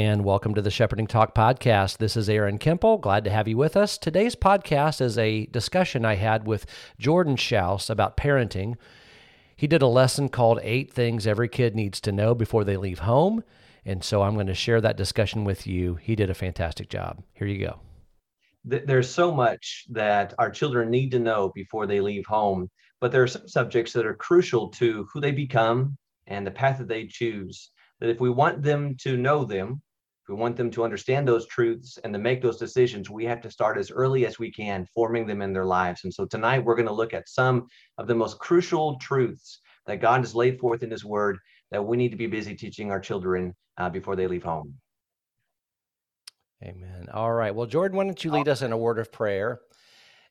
and welcome to the Shepherding Talk podcast. This is Aaron Kemple. Glad to have you with us. Today's podcast is a discussion I had with Jordan Schaus about parenting. He did a lesson called Eight Things Every Kid Needs to Know Before They Leave Home. And so I'm going to share that discussion with you. He did a fantastic job. Here you go. There's so much that our children need to know before they leave home, but there are some subjects that are crucial to who they become and the path that they choose that if we want them to know them, we want them to understand those truths and to make those decisions, we have to start as early as we can, forming them in their lives. And so tonight we're going to look at some of the most crucial truths that God has laid forth in His Word that we need to be busy teaching our children uh, before they leave home. Amen. All right. Well, Jordan, why don't you lead us in a word of prayer,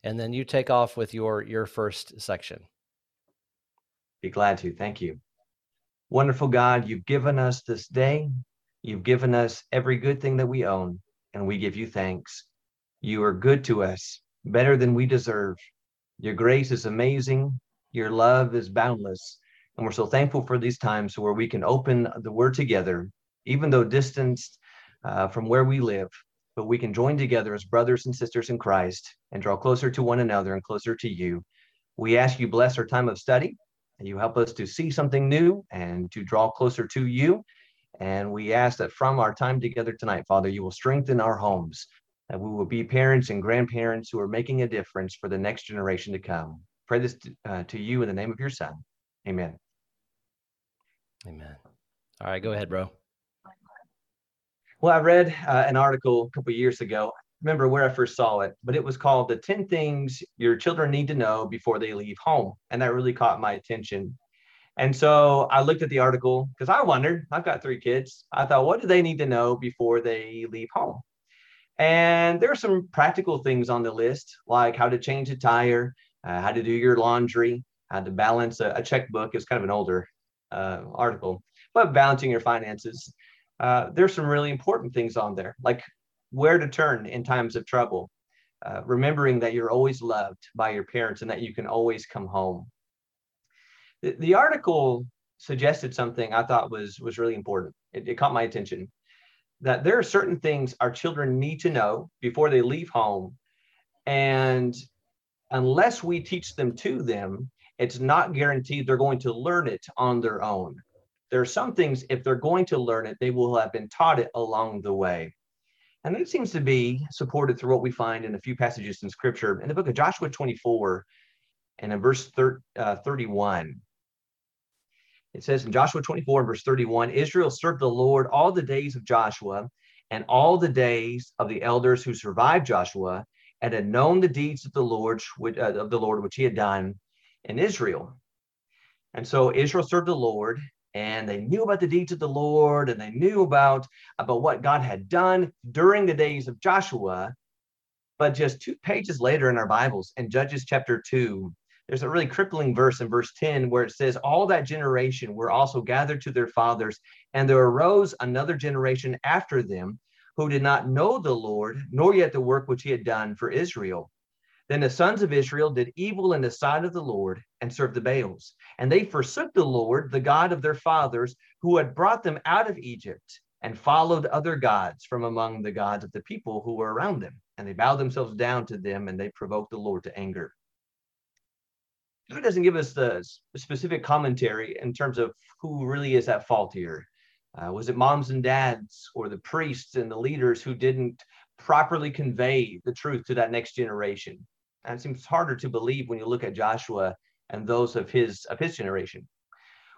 and then you take off with your your first section. Be glad to. Thank you. Wonderful God, you've given us this day. You've given us every good thing that we own, and we give you thanks. You are good to us, better than we deserve. Your grace is amazing. Your love is boundless. And we're so thankful for these times where we can open the word together, even though distanced uh, from where we live, but we can join together as brothers and sisters in Christ and draw closer to one another and closer to you. We ask you bless our time of study and you help us to see something new and to draw closer to you. And we ask that from our time together tonight, Father, you will strengthen our homes, that we will be parents and grandparents who are making a difference for the next generation to come. Pray this to, uh, to you in the name of your Son. Amen. Amen. All right, go ahead, bro. Well, I read uh, an article a couple years ago. remember where I first saw it, but it was called The 10 Things Your Children Need to Know Before They Leave Home. And that really caught my attention. And so I looked at the article because I wondered, I've got three kids. I thought, what do they need to know before they leave home? And there are some practical things on the list, like how to change a tire, uh, how to do your laundry, how to balance a, a checkbook. It's kind of an older uh, article, but balancing your finances. Uh, there's some really important things on there, like where to turn in times of trouble, uh, remembering that you're always loved by your parents and that you can always come home. The, article suggested something I thought was was really important. It, it caught my attention that there are certain things our children need to know before they leave home, and unless we teach them to them, it's not guaranteed they're going to learn it on their own there are some things, if they're going to learn it, they will have been taught it along the way. And that seems to be supported through what we find in a few passages in scripture. In the book of Joshua 24 and in verse thir- uh, 31, it says in Joshua 24 verse 31 Israel served the Lord all the days of Joshua and all the days of the elders who survived Joshua and had known the deeds of the Lord, uh, of the Lord which he had done in Israel. And so Israel served the Lord and they knew about the deeds of the Lord and they knew about, about what God had done during the days of Joshua. But just two pages later in our Bibles, in Judges chapter 2, there's a really crippling verse in verse 10 where it says, All that generation were also gathered to their fathers, and there arose another generation after them who did not know the Lord, nor yet the work which he had done for Israel. Then the sons of Israel did evil in the sight of the Lord and served the Baals. And they forsook the Lord, the God of their fathers, who had brought them out of Egypt, and followed other gods from among the gods of the people who were around them. And they bowed themselves down to them, and they provoked the Lord to anger. God doesn't give us the specific commentary in terms of who really is at fault here. Uh, was it moms and dads or the priests and the leaders who didn't properly convey the truth to that next generation? And it seems harder to believe when you look at Joshua and those of his of his generation.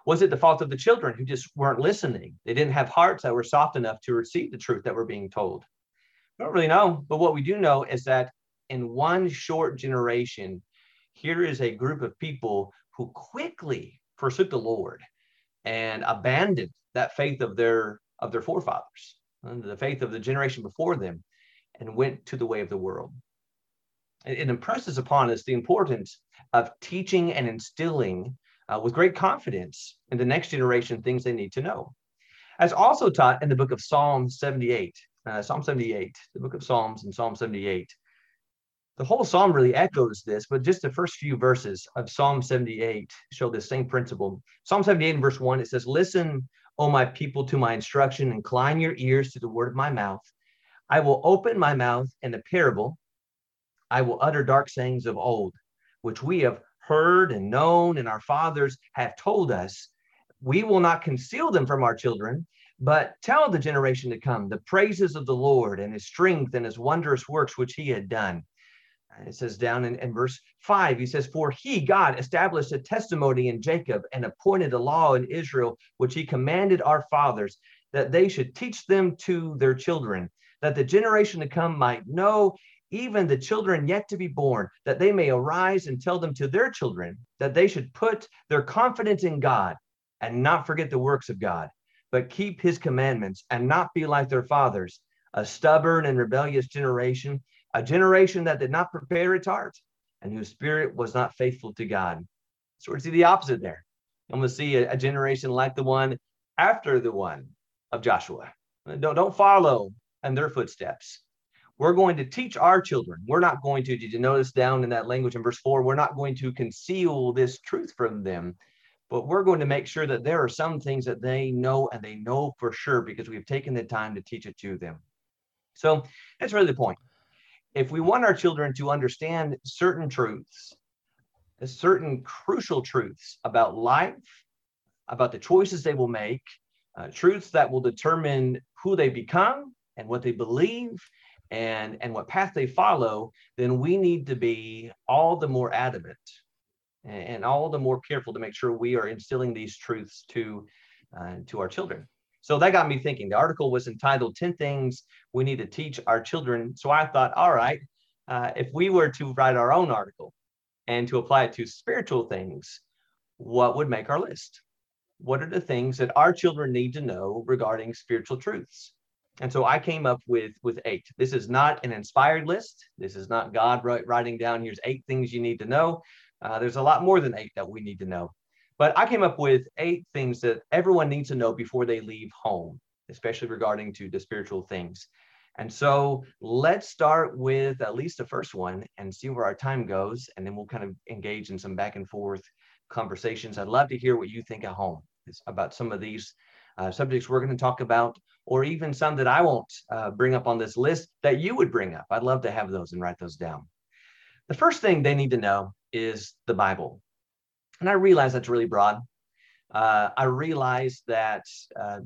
Was it the fault of the children who just weren't listening? They didn't have hearts that were soft enough to receive the truth that were being told. I don't really know, but what we do know is that in one short generation, here is a group of people who quickly forsook the Lord and abandoned that faith of their of their forefathers, the faith of the generation before them, and went to the way of the world it impresses upon us the importance of teaching and instilling uh, with great confidence in the next generation things they need to know. As also taught in the book of Psalm 78, uh, Psalm 78, the book of Psalms and Psalm 78. The whole psalm really echoes this, but just the first few verses of Psalm 78 show the same principle. Psalm 78 verse 1, it says, Listen, O my people, to my instruction. Incline your ears to the word of my mouth. I will open my mouth in a parable. I will utter dark sayings of old, which we have heard and known, and our fathers have told us. We will not conceal them from our children, but tell the generation to come the praises of the Lord and his strength and his wondrous works which he had done. And it says down in, in verse 5, he says, For he, God, established a testimony in Jacob and appointed a law in Israel, which he commanded our fathers, that they should teach them to their children, that the generation to come might know, even the children yet to be born, that they may arise and tell them to their children, that they should put their confidence in God and not forget the works of God, but keep his commandments and not be like their fathers, a stubborn and rebellious generation a generation that did not prepare its heart and whose spirit was not faithful to God. So we're to see the opposite there. I'm going to see a, a, generation like the one after the one of Joshua. Don't, don't follow in their footsteps. We're going to teach our children. We're not going to, did you notice down in that language in verse four, we're not going to conceal this truth from them, but we're going to make sure that there are some things that they know and they know for sure because we've taken the time to teach it to them. So that's really the point if we want our children to understand certain truths, certain crucial truths about life, about the choices they will make, uh, truths that will determine who they become and what they believe and, and what path they follow, then we need to be all the more adamant and, and all the more careful to make sure we are instilling these truths to, uh, to our children. So that got me thinking. The article was entitled 10 Things We Need to Teach Our Children. So I thought, all right, uh, if we were to write our own article and to apply it to spiritual things, what would make our list? What are the things that our children need to know regarding spiritual truths? And so I came up with with eight. This is not an inspired list. This is not God writing down here's eight things you need to know. Uh, there's a lot more than eight that we need to know. But I came up with eight things that everyone needs to know before they leave home, especially regarding to the spiritual things. And so let's start with at least the first one and see where our time goes. And then we'll kind of engage in some back and forth conversations. I'd love to hear what you think at home about some of these uh, subjects we're going to talk about, or even some that I won't uh, bring up on this list that you would bring up. I'd love to have those and write those down. The first thing they need to know is the Bible. And I realize that's really broad. Uh, I realize that uh,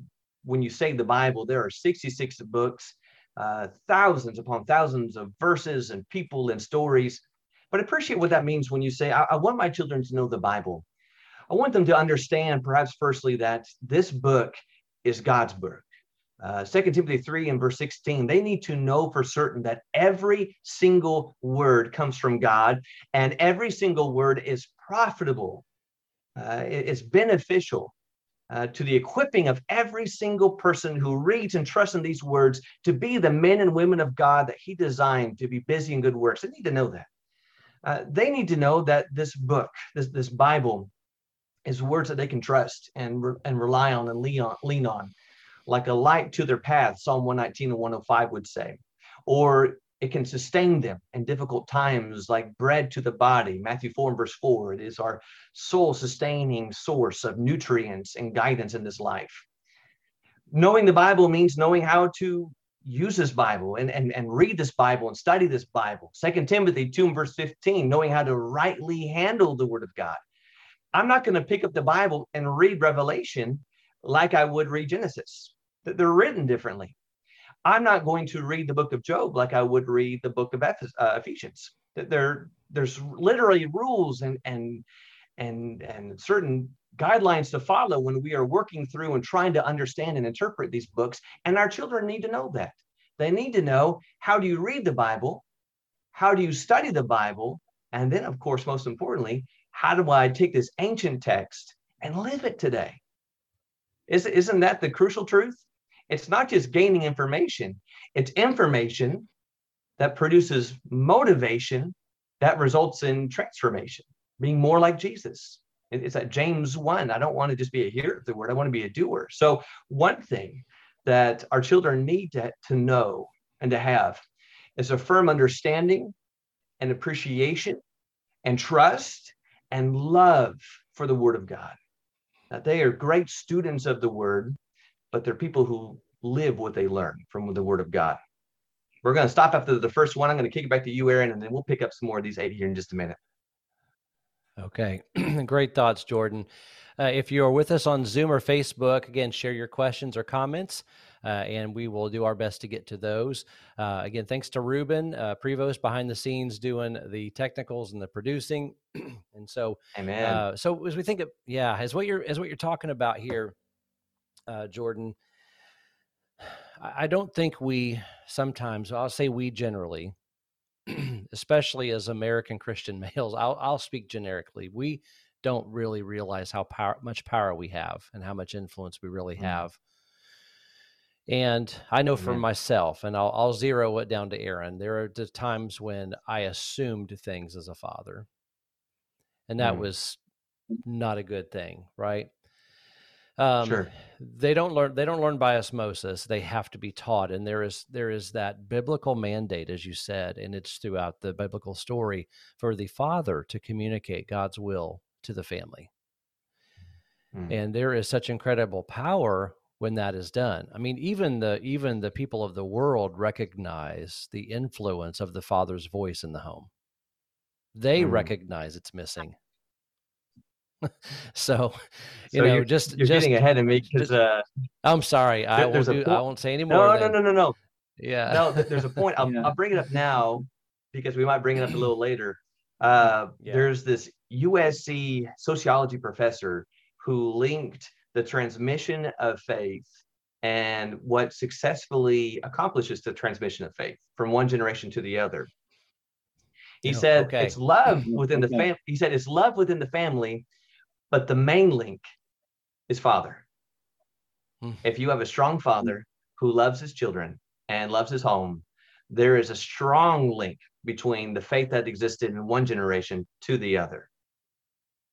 when you say the Bible, there are 66 books, uh, thousands upon thousands of verses and people and stories. But I appreciate what that means when you say, I, I want my children to know the Bible. I want them to understand, perhaps, firstly, that this book is God's book. Uh, 2 Timothy 3 and verse 16, they need to know for certain that every single word comes from God and every single word is profitable uh, it's beneficial uh, to the equipping of every single person who reads and trusts in these words to be the men and women of God that He designed to be busy in good works. They need to know that. Uh, they need to know that this book, this, this Bible, is words that they can trust and, re- and rely on and lean on, lean on, like a light to their path, Psalm 119 and 105 would say. Or it can sustain them in difficult times like bread to the body. Matthew 4 and verse 4 it is our soul sustaining source of nutrients and guidance in this life. Knowing the bible means knowing how to use this bible and, and, and read this bible and study this bible. Second timothy 2 and verse 15 knowing how to rightly handle the word of god. I'm not going to pick up the bible and read revelation like i would read genesis they're written differently I'm not going to read the book of Job like I would read the book of uh, Ephesians. There, there's literally rules and and and and certain guidelines to follow when we are working through and trying to understand and interpret these books. And our children need to know that. They need to know how do you read the Bible, how do you study the Bible, and then, of course, most importantly, how do I take this ancient text and live it today? Isn't that the crucial truth? It's not just gaining information, it's information that produces motivation that results in transformation, being more like Jesus. It's that James 1. I don't want to just be a hearer of the word, I want to be a doer. So, one thing that our children need to, to know and to have is a firm understanding and appreciation and trust and love for the word of God. Now, they are great students of the word, but they're people who live what they learn from the word of God. We're going to stop after the first one. I'm going to kick it back to you, Aaron, and then we'll pick up some more of these eight here in just a minute. Okay. Great thoughts, Jordan. Uh, if you're with us on Zoom or Facebook, again, share your questions or comments, uh, and we will do our best to get to those. Uh, again, thanks to Ruben uh, Prevost behind the scenes doing the technicals and the producing. and so, Amen. Uh, so as we think of, yeah, as what you're as what you're talking about here, uh, Jordan, I don't think we sometimes. I'll say we generally especially as American Christian males, I'll, I'll speak generically. We don't really realize how power, much power we have and how much influence we really mm. have. And I know for myself, and I'll, I'll zero it down to Aaron, there are the times when I assumed things as a father. And that mm. was not a good thing, right? Um, sure. They don't learn. They don't learn by osmosis. They have to be taught, and there is there is that biblical mandate, as you said, and it's throughout the biblical story for the father to communicate God's will to the family. Mm. And there is such incredible power when that is done. I mean, even the even the people of the world recognize the influence of the father's voice in the home. They mm. recognize it's missing. so, you so know, just you're just, getting ahead of me because uh, I'm sorry, I won't do, I won't say anymore. No, no, no, no, no. Yeah, no. There's a point. I'll, yeah. I'll bring it up now because we might bring it up a little later. Uh, yeah. There's this USC sociology professor who linked the transmission of faith and what successfully accomplishes the transmission of faith from one generation to the other. He oh, said okay. it's love within the family. He said it's love within the family but the main link is father. Hmm. If you have a strong father who loves his children and loves his home, there is a strong link between the faith that existed in one generation to the other.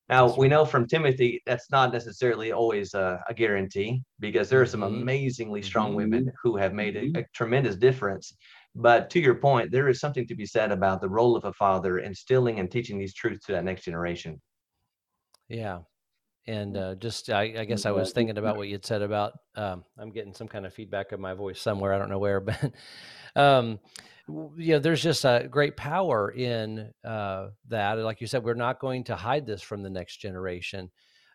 Now, we know from Timothy that's not necessarily always a, a guarantee because there are some mm-hmm. amazingly strong mm-hmm. women who have made a, mm-hmm. a, tremendous difference. But to your point, there is something to be said about the role of a father instilling and teaching these truths to that next generation. Yeah. And uh, just, I, I, guess I was thinking about what you'd said about. Um, I'm getting some kind of feedback of my voice somewhere. I don't know where, but um, you know, there's just a great power in uh, that. Like you said, we're not going to hide this from the next generation.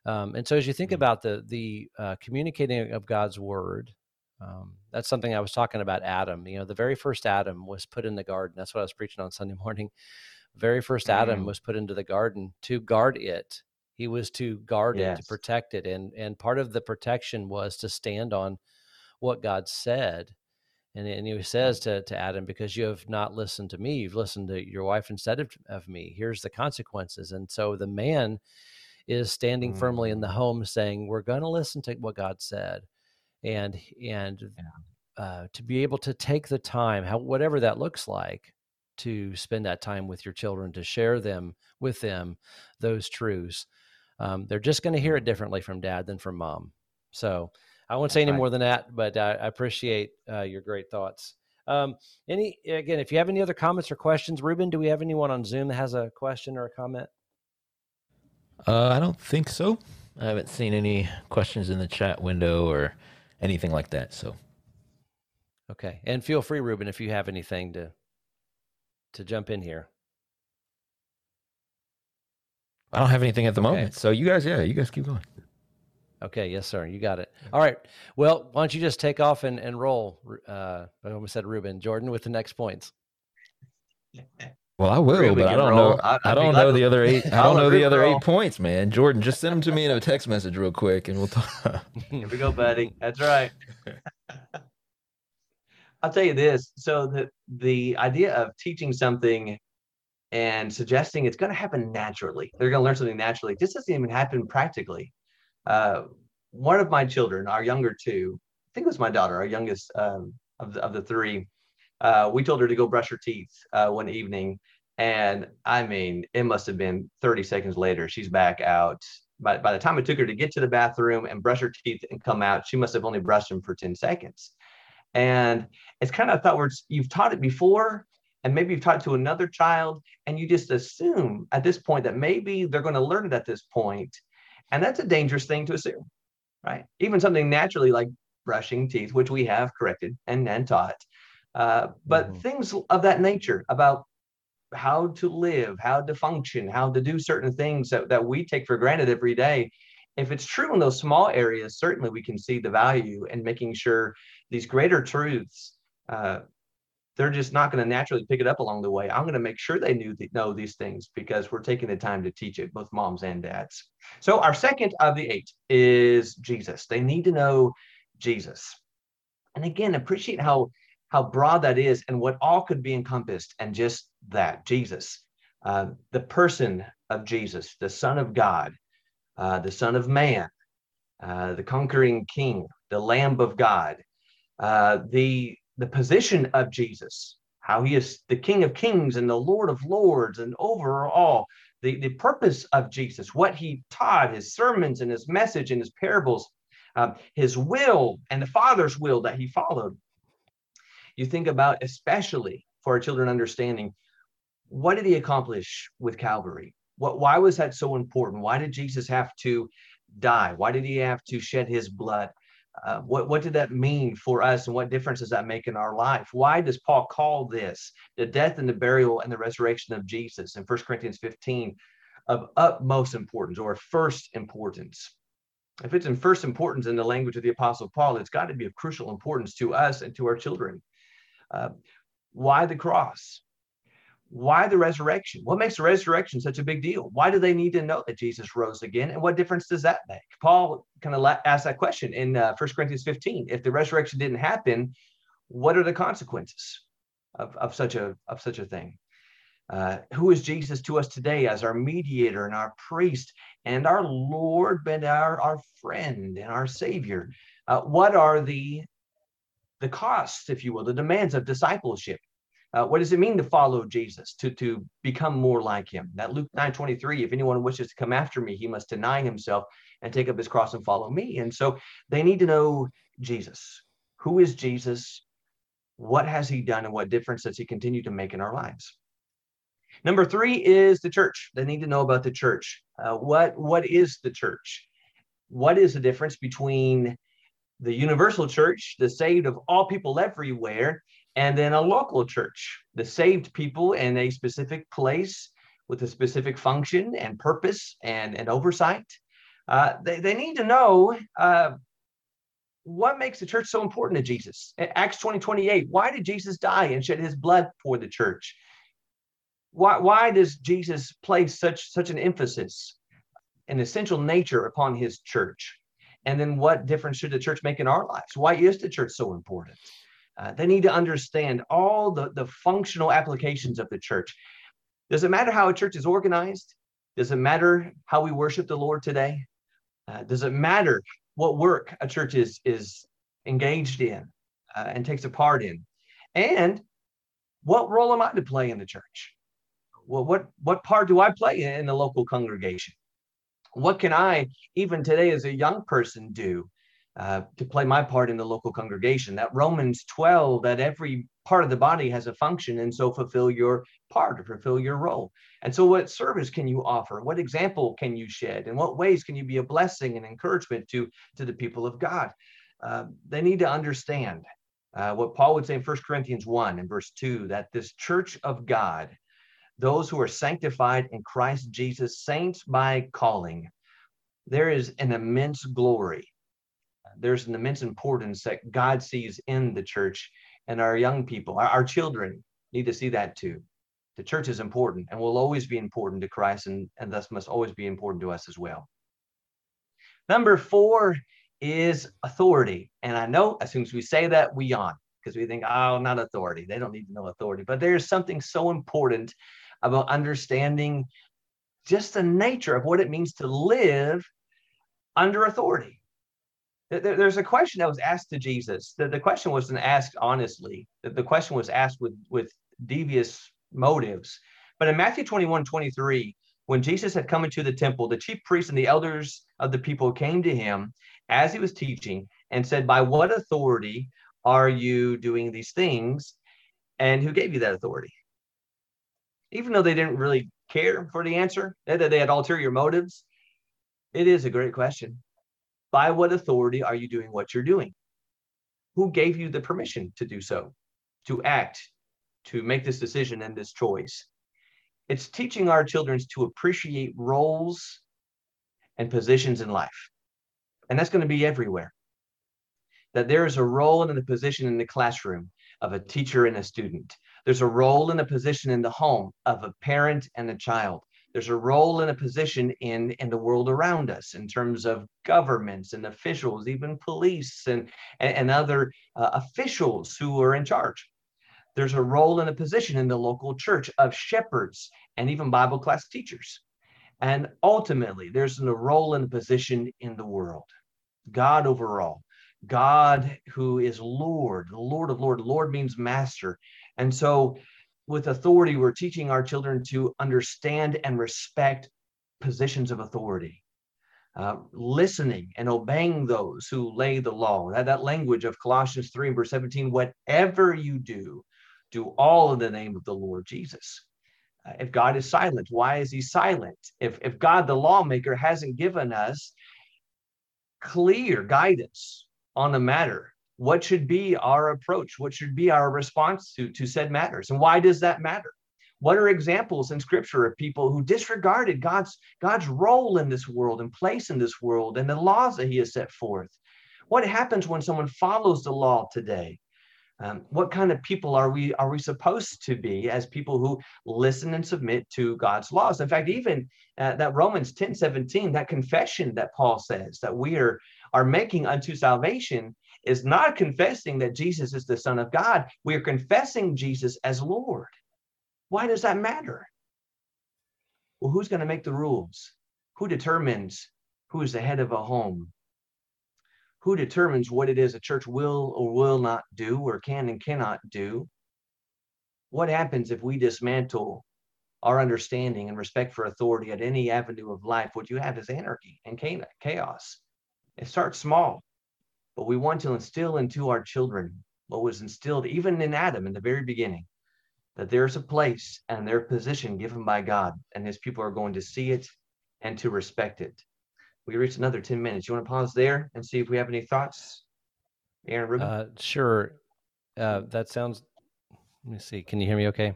Um, and so, as you think mm-hmm. about the the uh, communicating of God's word, um, that's something I was talking about. Adam, you know, the very first Adam was put in the garden. That's what I was preaching on Sunday morning. Very first Adam mm. was put into the garden to guard it he was to guard yes. it, to protect it, and and part of the protection was to stand on what God said. And, and he says to, to Adam, because you have not listened to me, you've listened to your wife instead of, of me. Here's the consequences. And so the man is standing mm-hmm. firmly in the mm. home saying, We're going to listen to what God said. And and yeah. uh, to be able to take the time, how whatever that looks like, to spend that time with your children, to share them with them, those truths um, they're just going to hear it differently from dad than from mom. So I won't say any more than that, but I, I appreciate uh, your great thoughts. Um, any again, if you have any other comments or questions, Ruben, do we have anyone on Zoom that has a question or a comment? Uh, I don't think so. I haven't seen any questions in the chat window or anything like that. So, okay, and feel free, Ruben, if you have anything to to jump in here. I don't have anything at the okay. moment. So you guys, yeah, you guys keep going. Okay, yes, sir. You got it. All right. Well, why don't you just take off and, and roll? Uh, I almost said Ruben Jordan with the next points. Well, I will, Ruben but I don't roll. know. I, I don't know the other eight. I don't know the other roll. eight points, man. Jordan, just send them to me in a text message real quick, and we'll talk. Here we go, buddy. That's right. I'll tell you this. So the the idea of teaching something and suggesting it's going to happen naturally. They're going to learn something naturally. This doesn't even happen practically. Uh, one of my children, our younger two, I think it was my daughter, our youngest um, of, the, of the three, uh, we told her to go brush her teeth uh, one evening. And I mean, it must have been 30 seconds later, she's back out. By, by the time it took her to get to the bathroom and brush her teeth and come out, she must have only brushed them for 10 seconds. And it's kind of thought words, you've taught it before, and maybe you've taught to another child and you just assume at this point that maybe they're going to learn it at this point And that's a dangerous thing to assume, right? Even something naturally like brushing teeth, which we have corrected and, and taught. Uh, but mm-hmm. things of that nature about how to live, how to function, how to do certain things that, that we take for granted every day. If it's true in those small areas, certainly we can see the value in making sure these greater truths, uh, they're just not going to naturally pick it up along the way. I'm going to make sure they knew th- know these things because we're taking the time to teach it, both moms and dads. So our second of the eight is Jesus. They need to know Jesus. And again, appreciate how how broad that is and what all could be encompassed and just that Jesus, uh, the person of Jesus, the Son of God, uh, the Son of Man, uh, the conquering King, the Lamb of God, uh, the the position of Jesus, how he is the King of Kings and the Lord of Lords, and overall the, the purpose of Jesus, what he taught, his sermons and his message and his parables, um, his will and the Father's will that he followed you think about, especially for our children understanding, what did he accomplish with Calvary? What, why was that so important? Why did Jesus have to die? Why did he have to shed his blood? Uh, what, what did that mean for us and what difference does that make in our life? Why does Paul call this the death and the burial and the resurrection of Jesus in 1 Corinthians 15 of utmost importance or first importance? If it's in first importance in the language of the Apostle Paul, it's got to be of crucial importance to us and to our children. Uh, why the cross? Why the resurrection? What makes the resurrection such a big deal? Why do they need to know that Jesus rose again? And what difference does that make? Paul kind of asked that question in uh, 1 Corinthians 15. If the resurrection didn't happen, what are the consequences of, of, such, a, of such a thing? Uh, who is Jesus to us today as our mediator and our priest and our Lord, but our, our friend and our Savior? Uh, what are the the costs, if you will, the demands of discipleship. Uh, what does it mean to follow Jesus, to, to become more like him? That Luke 9 23, if anyone wishes to come after me, he must deny himself and take up his cross and follow me. And so they need to know Jesus. Who is Jesus? What has he done and what difference does he continue to make in our lives? Number three is the church. They need to know about the church. Uh, what, what is the church? What is the difference between the universal church, the saved of all people everywhere, and then a local church, the saved people in a specific place with a specific function and purpose and, and oversight. Uh, they, they need to know uh, what makes the church so important to Jesus. Acts 20, 28, why did Jesus die and shed his blood for the church? Why, why does Jesus place such, such an emphasis, an essential nature upon his church? And then what difference should the church make in our lives? Why is the church so important? Uh, they need to understand all the, the functional applications of the church. Does it matter how a church is organized? Does it matter how we worship the Lord today? Uh, does it matter what work a church is, is engaged in uh, and takes a part in? And what role am I to play in the church? Well, what, what part do I play in the local congregation? what can I, even today as a young person, do uh, to play my part in the local congregation? That Romans 12, that every part of the body has a function, and so fulfill your part or fulfill your role. And so, what service can you offer? What example can you shed? In what ways can you be a blessing and encouragement to, to the people of God? Uh, they need to understand uh, what Paul would say in 1 Corinthians 1 and verse 2 that this church of God those who are sanctified in Christ Jesus, saints by calling. There is an immense glory. There's an immense importance that God sees in the church and our young people, our, our children need to see that too. The church is important and will always be important to Christ and, and thus must always be important to us as well. Number four is authority. And I know as soon as we say that, we yawn because we think, oh, not authority. They don't need to know authority. But there's something so important about understanding just the nature of what it means to live under authority. There's a question that was asked to Jesus. The question wasn't asked honestly. The question was asked with, with devious motives. But in Matthew 21 23, when Jesus had come into the temple, the chief priests and the elders of the people came to him as he was teaching and said, By what authority are you doing these things? And who gave you that authority? even though they didn't really care for the answer, that they had ulterior motives, It is a great question. By what authority are you doing what you're doing? Who gave you the permission to do so, to act, to make this decision and this choice? It's teaching our children to appreciate roles and positions in life. And that's going to be everywhere. That there is a role and a position in the classroom of a teacher and a student. There's a role and a position in the home of a parent and a child. There's a role and a position in, in the world around us in terms of governments and officials, even police and, and, and other uh, officials who are in charge. There's a role and a position in the local church of shepherds and even Bible class teachers. And ultimately, there's a role and a position in the world. God overall. God who is Lord, the Lord of Lord. Lord means master. And so, with authority, we're teaching our children to understand and respect positions of authority, uh, listening and obeying those who lay the law. That, that language of Colossians 3 verse 17 whatever you do, do all in the name of the Lord Jesus. Uh, if God is silent, why is he silent? If, if God, the lawmaker, hasn't given us clear guidance on the matter, what should be our approach? What should be our response to, to said matters? And why does that matter? What are examples in scripture of people who disregarded God's, God's role in this world and place in this world and the laws that he has set forth? What happens when someone follows the law today? Um, what kind of people are we are we supposed to be as people who listen and submit to God's laws? In fact, even uh, that Romans 10 17, that confession that Paul says that we are, are making unto salvation is not confessing that Jesus is the Son of God. We are confessing Jesus as Lord. Why does that matter? Well, who's going to make the rules? Who determines who is the head of a home? who determines what it is a church will or will not do or can and cannot do? What happens if we dismantle our understanding and respect for authority at any avenue of life? What you have is anarchy and chaos. It starts small, but we want to instill into our children what was instilled even in Adam in the very beginning that there's a place and their position given by God, and his people are going to see it and to respect it we reached another 10 minutes. You want to pause there and see if we have any thoughts? Aaron Ruben? Uh, sure. Uh, that sounds, let me see. Can you hear me okay?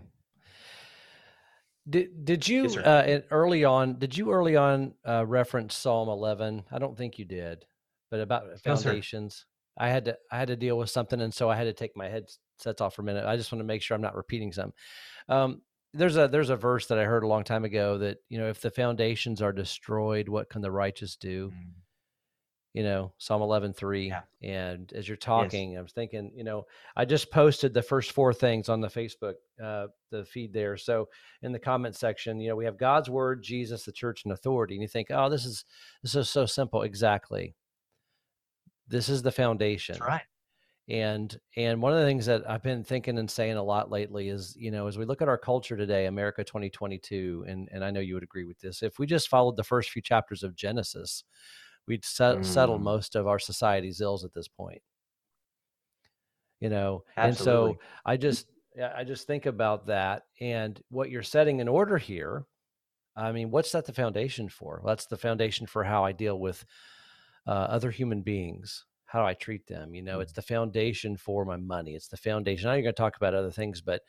Did, did you yes, uh, early on, did you early on uh, reference Psalm 11? I don't think you did, but about foundations. I had to I had to deal with something, and so I had to take my headsets off for a minute. I just want to make sure I'm not repeating some. Um, there's a there's a verse that I heard a long time ago that you know if the foundations are destroyed, what can the righteous do? Mm. You know, Psalm 11, 3. Yeah. And as you're talking, yes. I was thinking, you know, I just posted the first four things on the Facebook, uh, the feed there. So in the comment section, you know, we have God's word, Jesus, the church, and authority. And you think, oh, this is this is so simple. Exactly. This is the foundation. That's right and and one of the things that i've been thinking and saying a lot lately is you know as we look at our culture today america 2022 and and i know you would agree with this if we just followed the first few chapters of genesis we'd set, mm. settle most of our society's ills at this point you know Absolutely. and so i just i just think about that and what you're setting in order here i mean what's that the foundation for well, that's the foundation for how i deal with uh, other human beings how do I treat them? You know, it's mm. the foundation for my money. It's the foundation. Now you're going to talk about other things, but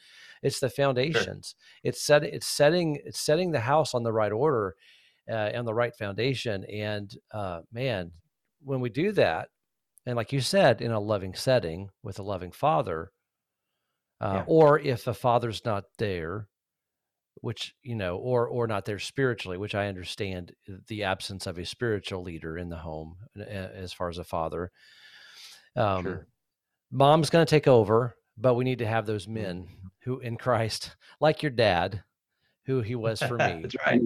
it's the foundations. Sure. It's set. It's setting. It's setting the house on the right order, uh, on the right foundation. And uh, man, when we do that, and like you said, in a loving setting with a loving father, uh, yeah. or if a father's not there, which you know or or not there spiritually which i understand the absence of a spiritual leader in the home as far as a father um, sure. mom's going to take over but we need to have those men mm-hmm. who in christ like your dad who he was for me that's right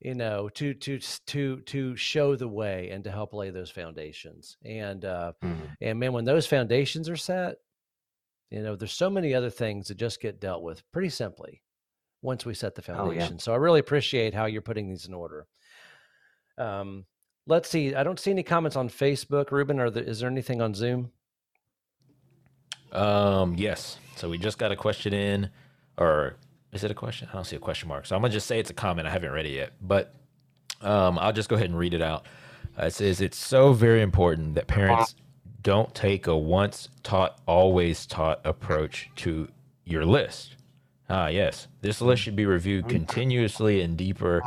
you know to to to to show the way and to help lay those foundations and uh mm-hmm. and man when those foundations are set you know there's so many other things that just get dealt with pretty simply once we set the foundation. Oh, yeah. So I really appreciate how you're putting these in order. Um, let's see. I don't see any comments on Facebook, Ruben. Or is there anything on Zoom? Um, yes. So we just got a question in, or is it a question? I don't see a question mark. So I'm gonna just say it's a comment. I haven't read it yet, but Um, I'll just go ahead and read it out. Uh, it says it's so very important that parents don't take a once taught, always taught approach to your list. Ah, yes. This list should be reviewed continuously and deeper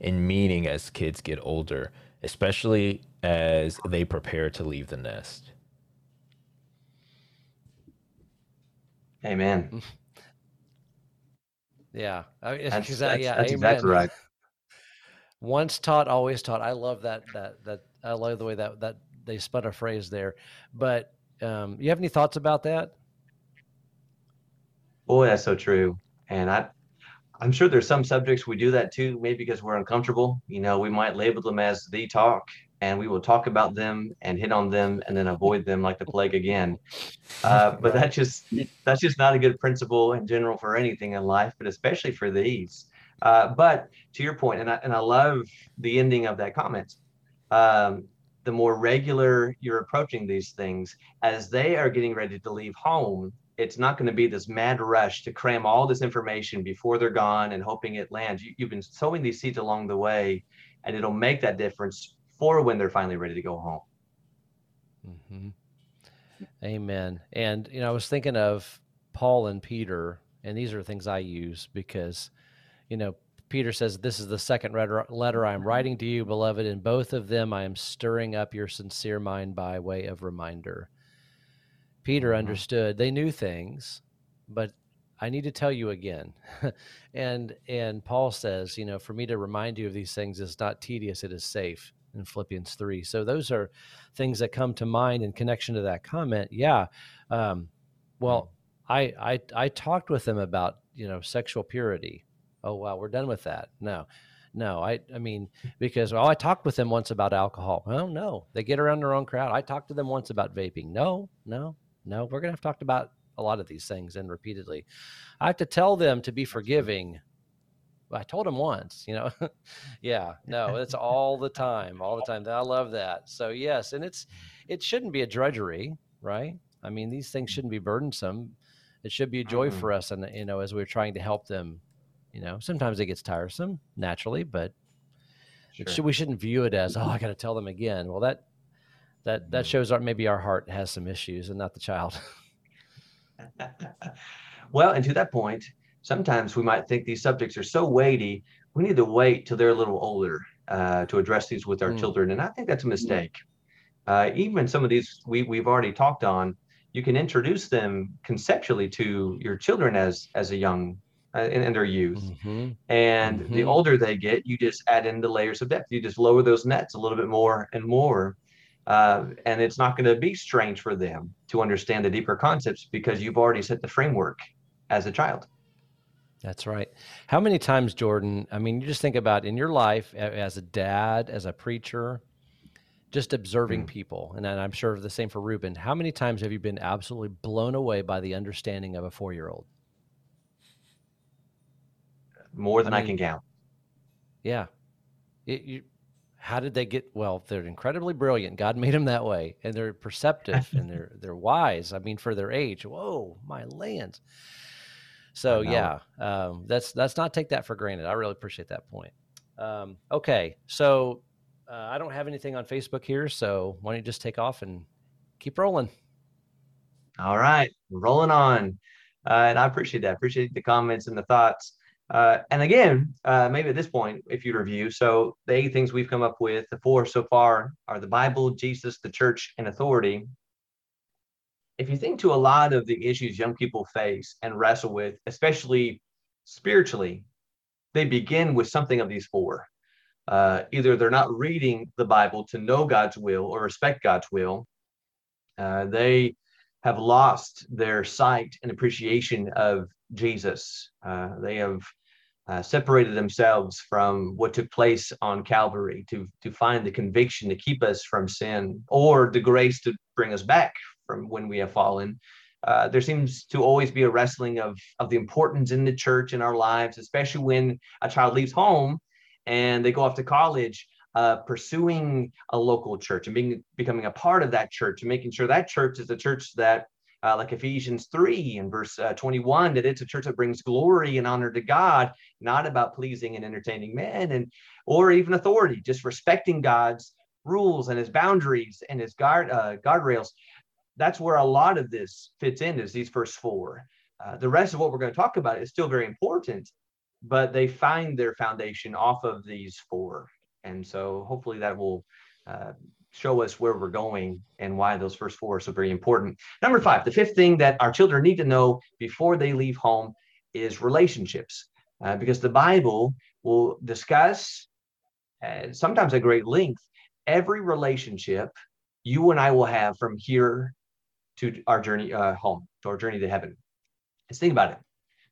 in meaning as kids get older, especially as they prepare to leave the nest. Amen. Yeah, I mean, that's, exactly, that's, yeah, that's exactly right. Once taught, always taught. I love that. That that I love the way that that they spun a phrase there. But um, you have any thoughts about that? Boy, that's so true. And I, I'm sure there's some subjects we do that too, maybe because we're uncomfortable. You know, we might label them as the talk, and we will talk about them and hit on them and then avoid them like the plague again. Uh, but that's just that's just not a good principle in general for anything in life, but especially for these. Uh, but to your point, and I and I love the ending of that comment. Um, the more regular you're approaching these things, as they are getting ready to leave home, it's not going to be this mad rush to cram all this information before they're gone and hoping it lands. You, have been sowing these seeds along the way, and it'll make that difference for when they're finally ready to go home. Mm-hmm. Amen. And you know, I was thinking of Paul and Peter, and these are things I use because, you know, Peter says, This is the second letter I am writing to you, beloved. In both of them, I am stirring up your sincere mind by way of reminder. Peter mm-hmm. understood. They knew things, but I need to tell you again. and and Paul says, you know, for me to remind you of these things is not tedious, it is safe in Philippians 3. So those are things that come to mind in connection to that comment. Yeah. Um, well, I, I I talked with them about, you know, sexual purity. Oh well, we're done with that. No. No, I I mean because well, I talked with them once about alcohol. Well, no, they get around their own crowd. I talked to them once about vaping. No, no, no, we're going to have talked about a lot of these things and repeatedly. I have to tell them to be forgiving. I told them once, you know. yeah, no, it's all the time, all the time. I love that. So yes, and it's it shouldn't be a drudgery, right? I mean, these things shouldn't be burdensome. It should be a joy mm-hmm. for us, and you know, as we're trying to help them. You know, sometimes it gets tiresome naturally, but sure. should, we shouldn't view it as oh, I got to tell them again. Well, that that that shows our maybe our heart has some issues and not the child. well, and to that point, sometimes we might think these subjects are so weighty, we need to wait till they're a little older uh, to address these with our mm. children, and I think that's a mistake. Uh, even some of these we we've already talked on, you can introduce them conceptually to your children as as a young uh, in, in, their youth. Mm-hmm. And mm-hmm. the older they get, you just add in the layers of depth. You just lower those nets a little bit more and more. Uh, and it's not going to be strange for them to understand the deeper concepts because you've already set the framework as a child. That's right. How many times, Jordan? I mean, you just think about in your life as a dad, as a preacher, just observing mm. people, and I'm sure the same for Ruben. How many times have you been absolutely blown away by the understanding of a four year old? More than I, mean, I can count. Yeah. It, you, how did they get well they're incredibly brilliant. God made them that way. And they're perceptive and they're they're wise. I mean for their age whoa my lands. So yeah um, that's that's not take that for granted. I really appreciate that point. Um, okay so uh, i don't have anything on facebook here so why don't you just take off and keep rolling. All right rolling on. Uh, and i appreciate that. Appreciate the comments and the thoughts uh, and again, uh, maybe at this point, if you review, so the eight things we've come up with, the four so far are the Bible, Jesus, the church, and authority. If you think to a lot of the issues young people face and wrestle with, especially spiritually, they begin with something of these four. Uh, either they're not reading the Bible to know God's will or respect God's will. Uh, they have lost their sight and appreciation of Jesus. Uh, they have uh, separated themselves from what took place on Calvary to, to find the conviction to keep us from sin or the grace to bring us back from when we have fallen. Uh, there seems to always be a wrestling of, of the importance in the church in our lives, especially when a child leaves home and they go off to college. Uh, pursuing a local church and being becoming a part of that church and making sure that church is a church that uh, like Ephesians 3 and verse uh, 21, that it's a church that brings glory and honor to God, not about pleasing and entertaining men and or even authority, just respecting God's rules and his boundaries and his guard uh, guardrails. That's where a lot of this fits in is these first four. Uh, the rest of what we're going to talk about is still very important, but they find their foundation off of these four. And so hopefully that will uh, show us where we're going and why those first four are so very important. Number five, the fifth thing that our children need to know before they leave home is relationships, uh, because the Bible will discuss, uh, sometimes at great length, every relationship you and I will have from here to our journey uh, home, to our journey to heaven. Let's think about it.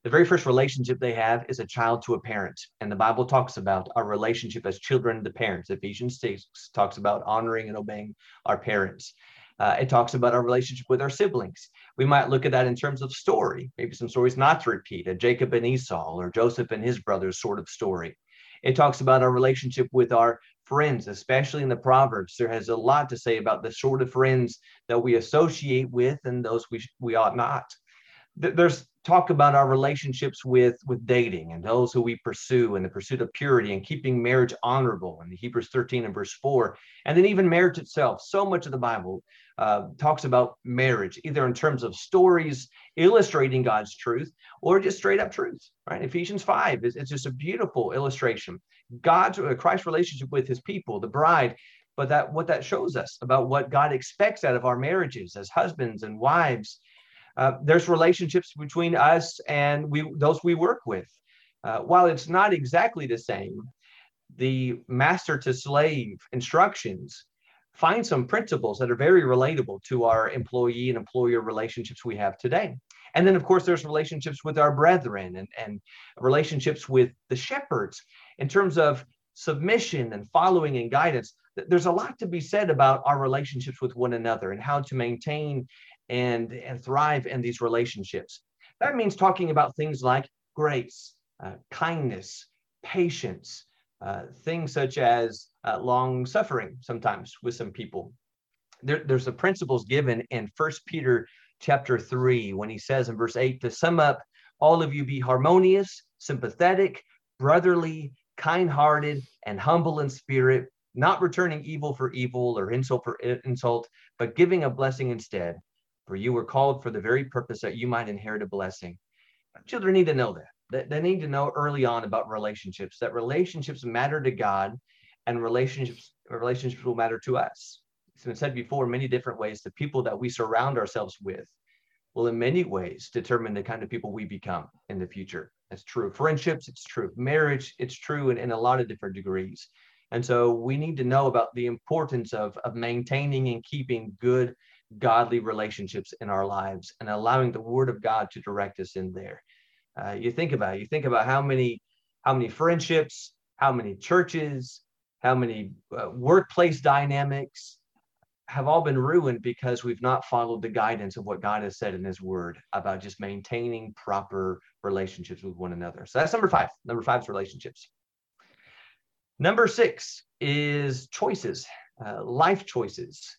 The very first relationship they have is a child to a parent. And the Bible talks about our relationship as children to parents. Ephesians 6 talks about honoring and obeying our parents. Uh, it talks about our relationship with our siblings. We might look at that in terms of story, maybe some stories not to repeat, a Jacob and Esau or Joseph and his brothers sort of story. It talks about our relationship with our friends, especially in the Proverbs. There has a lot to say about the sort of friends that we associate with and those we, we ought not. There's talk about our relationships with with dating and those who we pursue and the pursuit of purity and keeping marriage honorable in Hebrews 13 and verse 4 and then even marriage itself. So much of the Bible uh, talks about marriage either in terms of stories illustrating God's truth or just straight up truth right? Ephesians 5 is it's just a beautiful illustration. God's uh, Christ's relationship with his people the bride but that what that shows us about what God expects out of our marriages as husbands and wives uh, there's relationships between us and we those we work with. Uh, while it's not exactly the same, the master to slave instructions find some principles that are very relatable to our employee and employer relationships we have today. And then, of course, there's relationships with our brethren and, and relationships with the shepherds in terms of submission and following and guidance. There's a lot to be said about our relationships with one another and how to maintain and, and thrive in these relationships. That means talking about things like grace, uh, kindness, patience, uh, things such as uh, long suffering sometimes with some people. There, there's the principles given in First Peter chapter 3 when he says in verse 8 to sum up, all of you be harmonious, sympathetic, brotherly, kind hearted, and humble in spirit, not returning evil for evil or insult for insult, but giving a blessing instead. For you were called for the very purpose that you might inherit a blessing. Children need to know that. They need to know early on about relationships, that relationships matter to God and relationships, relationships will matter to us. It's been said before many different ways. The people that we surround ourselves with will, in many ways, determine the kind of people we become in the future. That's true. Friendships, it's true. Marriage, it's true in, in a lot of different degrees. And so we need to know about the importance of, of maintaining and keeping good godly relationships in our lives and allowing the word of God to direct us in there. Uh, you think about it, you think about how many how many friendships, how many churches, how many uh, workplace dynamics have all been ruined because we've not followed the guidance of what God has said in his word about just maintaining proper relationships with one another. So that's number 5. Number 5 is relationships. Number 6 is choices, uh, life choices.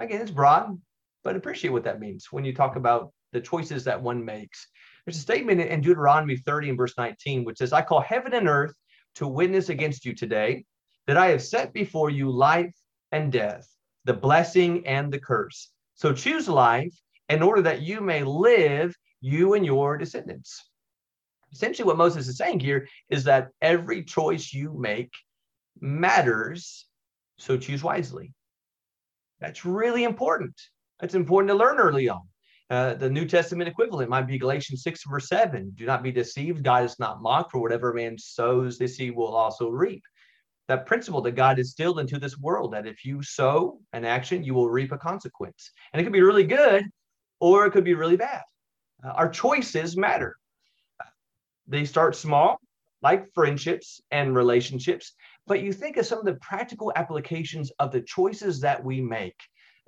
Again, it's broad, but appreciate what that means when you talk about the choices that one makes. There's a statement in Deuteronomy 30 and verse 19, which says, I call heaven and earth to witness against you today that I have set before you life and death, the blessing and the curse. So choose life in order that you may live, you and your descendants. Essentially, what Moses is saying here is that every choice you make matters, so choose wisely. That's really important. It's important to learn early on. Uh, the New Testament equivalent might be Galatians 6, verse 7. Do not be deceived. God is not mocked, for whatever man sows, this he will also reap. That principle that God instilled into this world that if you sow an action, you will reap a consequence. And it could be really good or it could be really bad. Uh, our choices matter. They start small, like friendships and relationships, but you think of some of the practical applications of the choices that we make.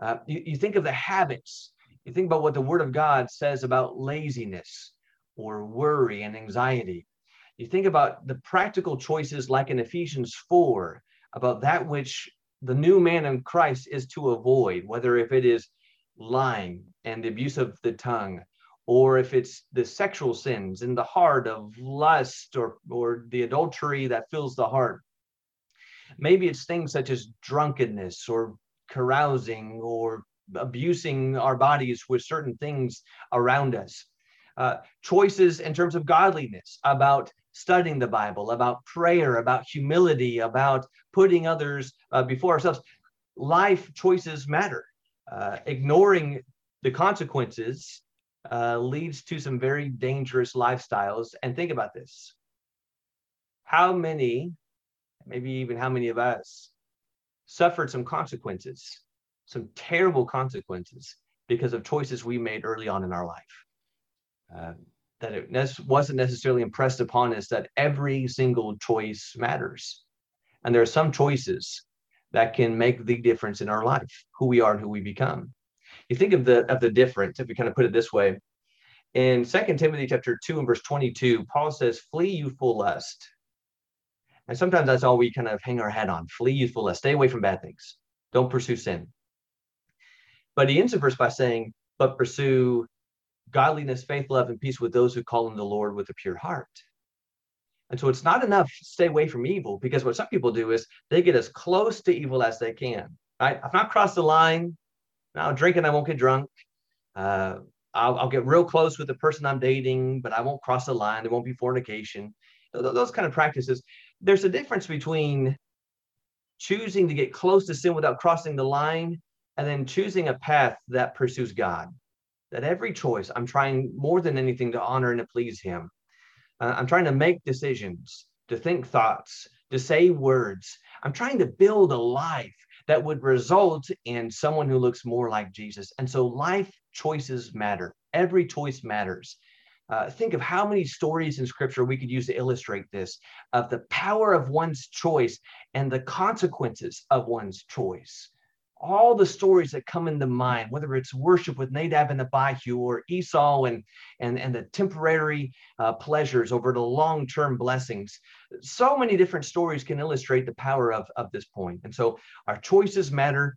Uh, you, you think of the habits. You think about what the Word of God says about laziness or worry and anxiety. You think about the practical choices, like in Ephesians 4, about that which the new man in Christ is to avoid, whether if it is lying and the abuse of the tongue, or if it's the sexual sins in the heart of lust or, or the adultery that fills the heart. Maybe it's things such as drunkenness or carousing or abusing our bodies with certain things around us. Uh, choices in terms of godliness, about studying the Bible, about prayer, about humility, about putting others uh, before ourselves. Life choices matter. Uh, ignoring the consequences uh, leads to some very dangerous lifestyles. And think about this how many, maybe even how many of us, suffered some consequences, some terrible consequences because of choices we made early on in our life? Uh, that it wasn't necessarily impressed upon us that every single choice matters. And there are some choices that can make the difference in our life, who we are and who we become. You think of the of the difference, if we kind of put it this way. In Second Timothy chapter 2 and verse 22, Paul says, flee youthful lust. And sometimes that's all we kind of hang our hat on. Flee youthful. Stay away from bad things. Don't pursue sin. But he ends the verse by saying, but pursue godliness, faith, love, and peace with those who call on the Lord with a pure heart. And so it's not enough to stay away from evil because what some people do is they get as close to evil as they can. Right? I've not crossed the line. Now drinking, I won't get drunk. Uh, I'll, I'll, get real close with the person I'm dating, but I won't cross the line. There won't be fornication. Those kind of practices. There's a difference between choosing to get close to sin without crossing the line and then choosing a path that pursues God that every choice I'm trying more than anything to honor and to please Him. Uh, I'm trying to make decisions, to think thoughts, to say words. I'm trying to build a life that would result in someone who looks more like Jesus. And so life choices matter. Every choice matters. Uh, think of how many stories in scripture we could use to illustrate this of the power of one's choice and the consequences of one's choice all the stories that come into mind, whether it's worship with Nadab and Abihu or Esau and, and, and the temporary uh, pleasures over the long-term blessings. So many different stories can illustrate the power of, of this point. And so our choices matter,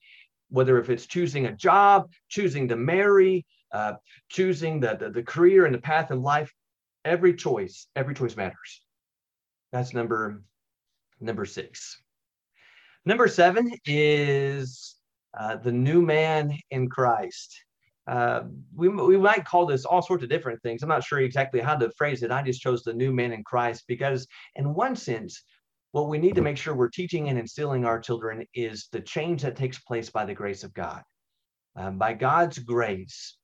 whether if it's choosing a job, choosing to marry, uh, choosing the, the, the career and the path in life, every choice, every choice matters. That's number, number six. Number seven is uh, the new man in Christ. Uh, we, we might call this all sorts of different things. I'm not sure exactly how to phrase it. I just chose the new man in Christ because, in one sense, what we need to make sure we're teaching and instilling our children is the change that takes place by the grace of God. Um, by God's grace,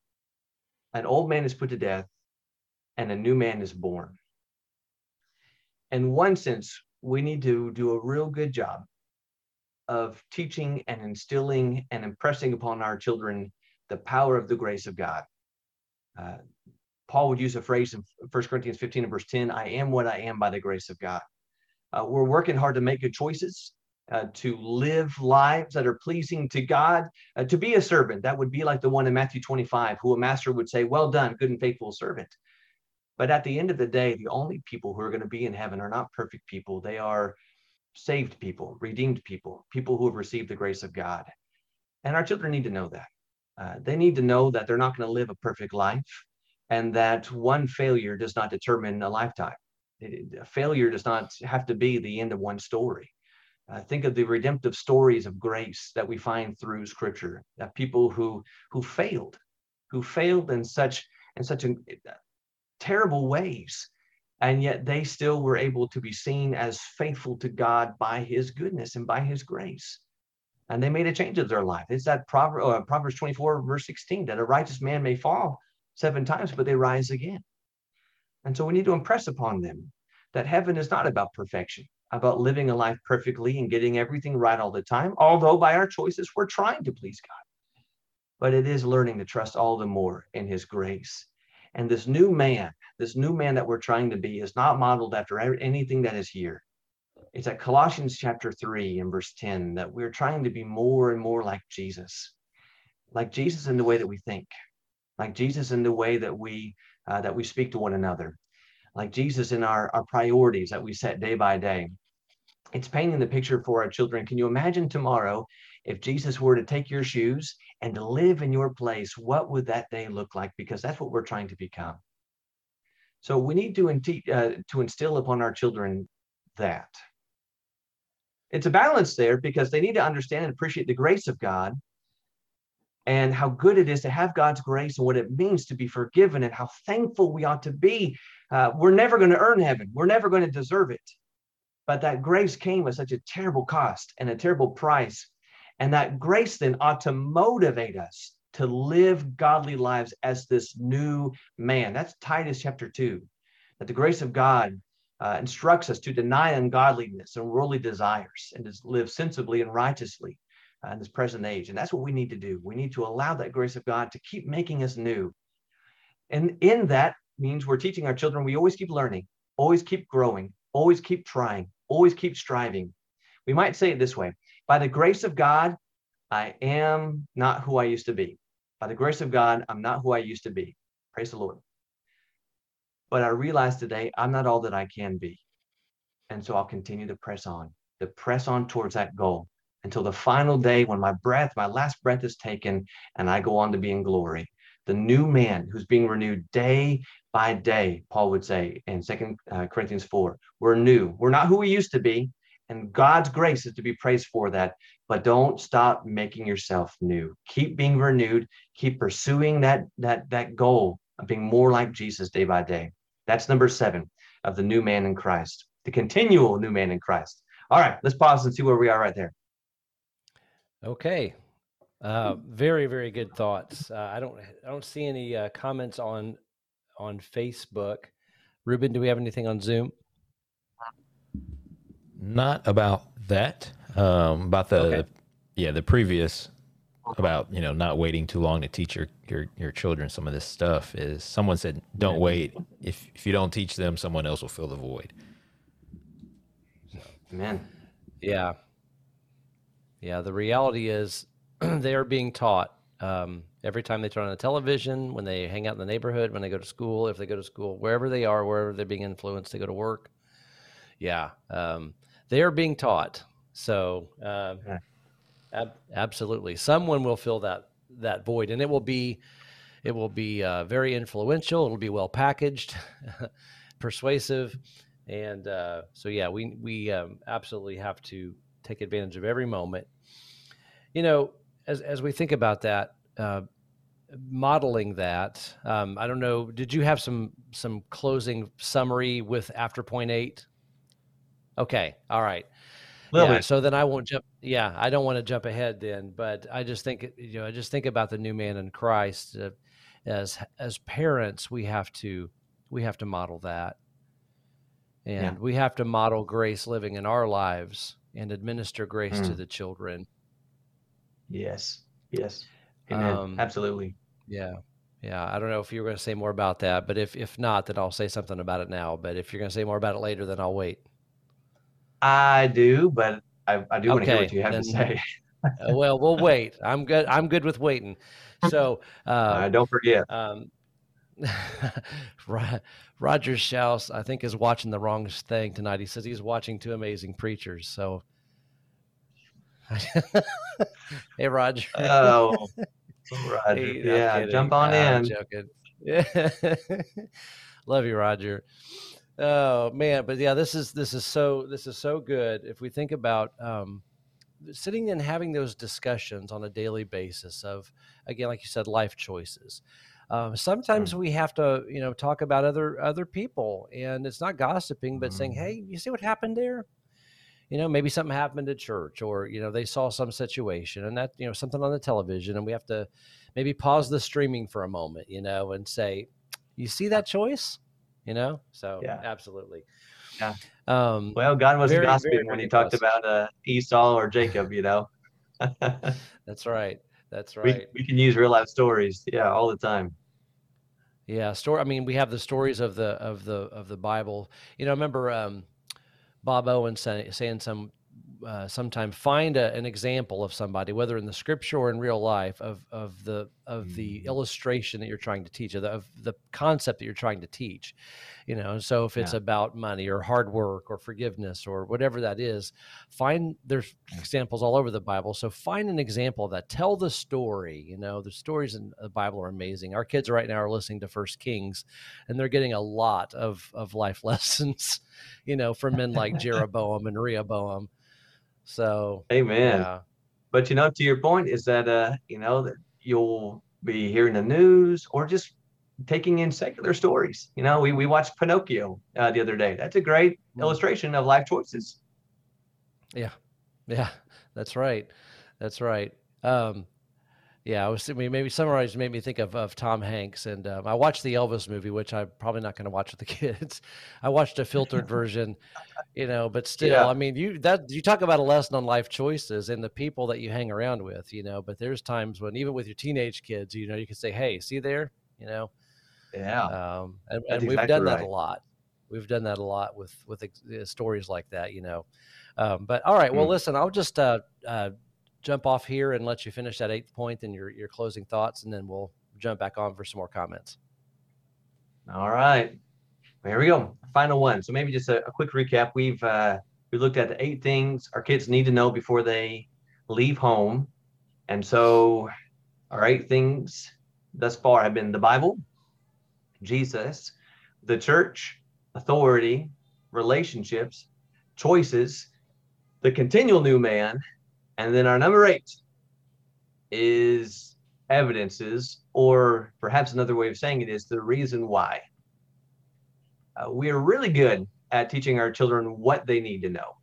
an old man is put to death and a new man is born. In one sense, we need to do a real good job of teaching and instilling and impressing upon our children the power of the grace of God. Uh, Paul would use a phrase in 1 Corinthians 15 and verse 10 I am what I am by the grace of God. Uh, we're working hard to make good choices, uh, to live lives that are pleasing to God, uh, to be a servant. That would be like the one in Matthew 25, who a master would say, Well done, good and faithful servant. But at the end of the day, the only people who are going to be in heaven are not perfect people. They are saved people, redeemed people, people who have received the grace of God. And our children need to know that. Uh, they need to know that they're not going to live a perfect life and that one failure does not determine a lifetime. It, failure does not have to be the end of one story. Uh, think of the redemptive stories of grace that we find through Scripture. That people who who failed, who failed in such in such uh, terrible ways, and yet they still were able to be seen as faithful to God by his goodness and by his grace. And they made a change of their life. It's that Proverbs, uh, Proverbs 24, verse 16, that a righteous man may fall seven times, but they rise again. And so we need to impress upon them that heaven is not about perfection, about living a life perfectly and getting everything right all the time, although by our choices we're trying to please God. But it is learning to trust all the more in his grace. And this new man this new man that we're trying to be is not modeled after anything that is here. It's at Colossians chapter 3 and verse 10 that we're trying to be more and more like Jesus, like Jesus in the way that we think, like Jesus in the way that we uh, that we speak to one another, like Jesus in our, our priorities that we set day by day. It's painting the picture for our children. Can you imagine tomorrow if Jesus were to take your shoes and to live in your place, what would that day look like? Because that's what we're trying to become. So we need to, uh, to instill upon our children that. It's a balance there because they need to understand and appreciate the grace of God and how good it is to have God's grace and what it means to be forgiven and how thankful we ought to be. Uh, we're never going to earn heaven, we're never going to deserve it. But that grace came at such a terrible cost and a terrible price. And that grace then ought to motivate us to live godly lives as this new man. That's Titus chapter 2. That the grace of God uh, instructs us to deny ungodliness and worldly desires and to live sensibly and righteously uh, in this present age. And that's what we need to do. We need to allow that grace of God to keep making us new. And in that means we're teaching our children we always keep learning, always keep growing, always keep trying, always keep striving. We might say it this way by the grace of God, I am not who I used to be. By the grace of God, I'm not who I used to be. Praise the Lord. But I realize today I'm not all that I can be. And so I'll continue to press on, to press on towards that goal until the final day when my breath, my last breath is taken, and I go on to be in glory. The new man who's being renewed day by day, Paul would say in Second uh, Corinthians 4. We're new. We're not who we used to be. And God's grace is to be praised for that. But don't stop making yourself new. Keep being renewed. Keep pursuing that, that, that goal of being more like Jesus day by day. That's number seven of the new man in Christ, the continual new man in Christ. All right, let's pause and see where we are right there. Okay. Uh, very, very good thoughts. Uh, I don't, I don't see any uh, comments on, on Facebook. Ruben, do we have anything on Zoom? Not about that. Um, about the, okay. yeah, the previous about you know not waiting too long to teach your your your children some of this stuff is someone said don't wait if if you don't teach them someone else will fill the void amen yeah yeah, the reality is they are being taught um, every time they turn on the television, when they hang out in the neighborhood, when they go to school, if they go to school, wherever they are, wherever they're being influenced they go to work. Yeah, um, they are being taught. So, uh, ab- absolutely, someone will fill that that void, and it will be it will be uh, very influential. It'll be well packaged, persuasive, and uh, so yeah, we we um, absolutely have to take advantage of every moment. You know, as as we think about that, uh, modeling that, um, I don't know. Did you have some some closing summary with after point eight? Okay, all right. yeah, so then I won't jump. Yeah, I don't want to jump ahead then, but I just think you know I just think about the new man in Christ. Uh, as as parents, we have to we have to model that, and yeah. we have to model grace living in our lives and administer grace mm. to the children. Yes. Yes. Amen. Um, Absolutely. Yeah. Yeah. I don't know if you were going to say more about that, but if if not, then I'll say something about it now. But if you're going to say more about it later, then I'll wait. I do, but I, I do want to hear what you have then, to say. Uh, well, we'll wait. I'm good. I'm good with waiting. So uh, uh, don't forget. Um, Roger Schaus, I think, is watching the wrong thing tonight. He says he's watching two amazing preachers. So, hey, Roger. Oh, Roger. Hey, yeah, jump on in. joking. Love you, Roger. Oh man, but yeah, this is this is so this is so good. If we think about um, sitting and having those discussions on a daily basis of again, like you said, life choices um, sometimes mm. we have to, you know, talk about other other people, and it's not gossiping, but mm. saying, mm-hmm. "Hey, you see what happened there?" You know, maybe something happened at church, or you know, they saw some situation, and that you know, something on the television, and we have to maybe pause the streaming for a moment, you know, and say, "You see that choice?" You know, so yeah, absolutely. Yeah. Um, well, God wasn't very, gossiping very, when He talked about uh, Esau or Jacob, you know. That's right. That's right. We, we can use real life stories, yeah, all the time. Yeah, story. I mean, we have the stories of the of the of the Bible. You know, I remember um, Bob Owen saying some uh, sometime find a, an example of somebody, whether in the scripture or in real life, of of the of the Mm. illustration that you're trying to teach, of the, of the concept that you're trying to teach. You know, so if it's Yeah. about money or hard work or forgiveness or whatever that is, find there's examples all over the Bible. So find an example of that. Tell the story. You know, the stories in the Bible are amazing. Our kids right now are listening to First Kings, and they're getting a lot of of life lessons. You know, from men like Jeroboam and Rehoboam. So Amen. yeah, But you know, to your point is that uh, you know, that you'll be hearing the news or just taking in secular stories. You know, we we watched Pinocchio uh, the other day. That's a great Mm. illustration of life choices. Yeah, yeah, that's right, that's right. Um, yeah, I was thinking- maybe summarize made me think of, of Tom Hanks, and um, I watched the Elvis movie, which I'm probably not going to watch with the kids. I watched a filtered version, you know, but still, Yeah. I mean, you that you talk about a lesson on life choices and the people that you hang around with, you know. But there's times when even with your teenage kids, you know, you can say, "Hey, see there," you know, Yeah. um, and, and we've exactly done that a lot. We've done that a lot with with uh, stories like that, you know. Um, but all right, well, Mm. listen, I'll just uh, uh, jump off here and let you finish that eighth point and your your closing thoughts, and then we'll jump back on for some more comments. All right. Here we go. Final one. So maybe just a, a quick recap. We've uh, we looked at the eight things our kids need to know before they leave home. And so our eight things thus far have been the Bible, Jesus, the church, authority, relationships, choices, the continual new man, and then our number eight is evidences, or perhaps another way of saying it is the reason why. Uh, we are really good at teaching our children what they need to know.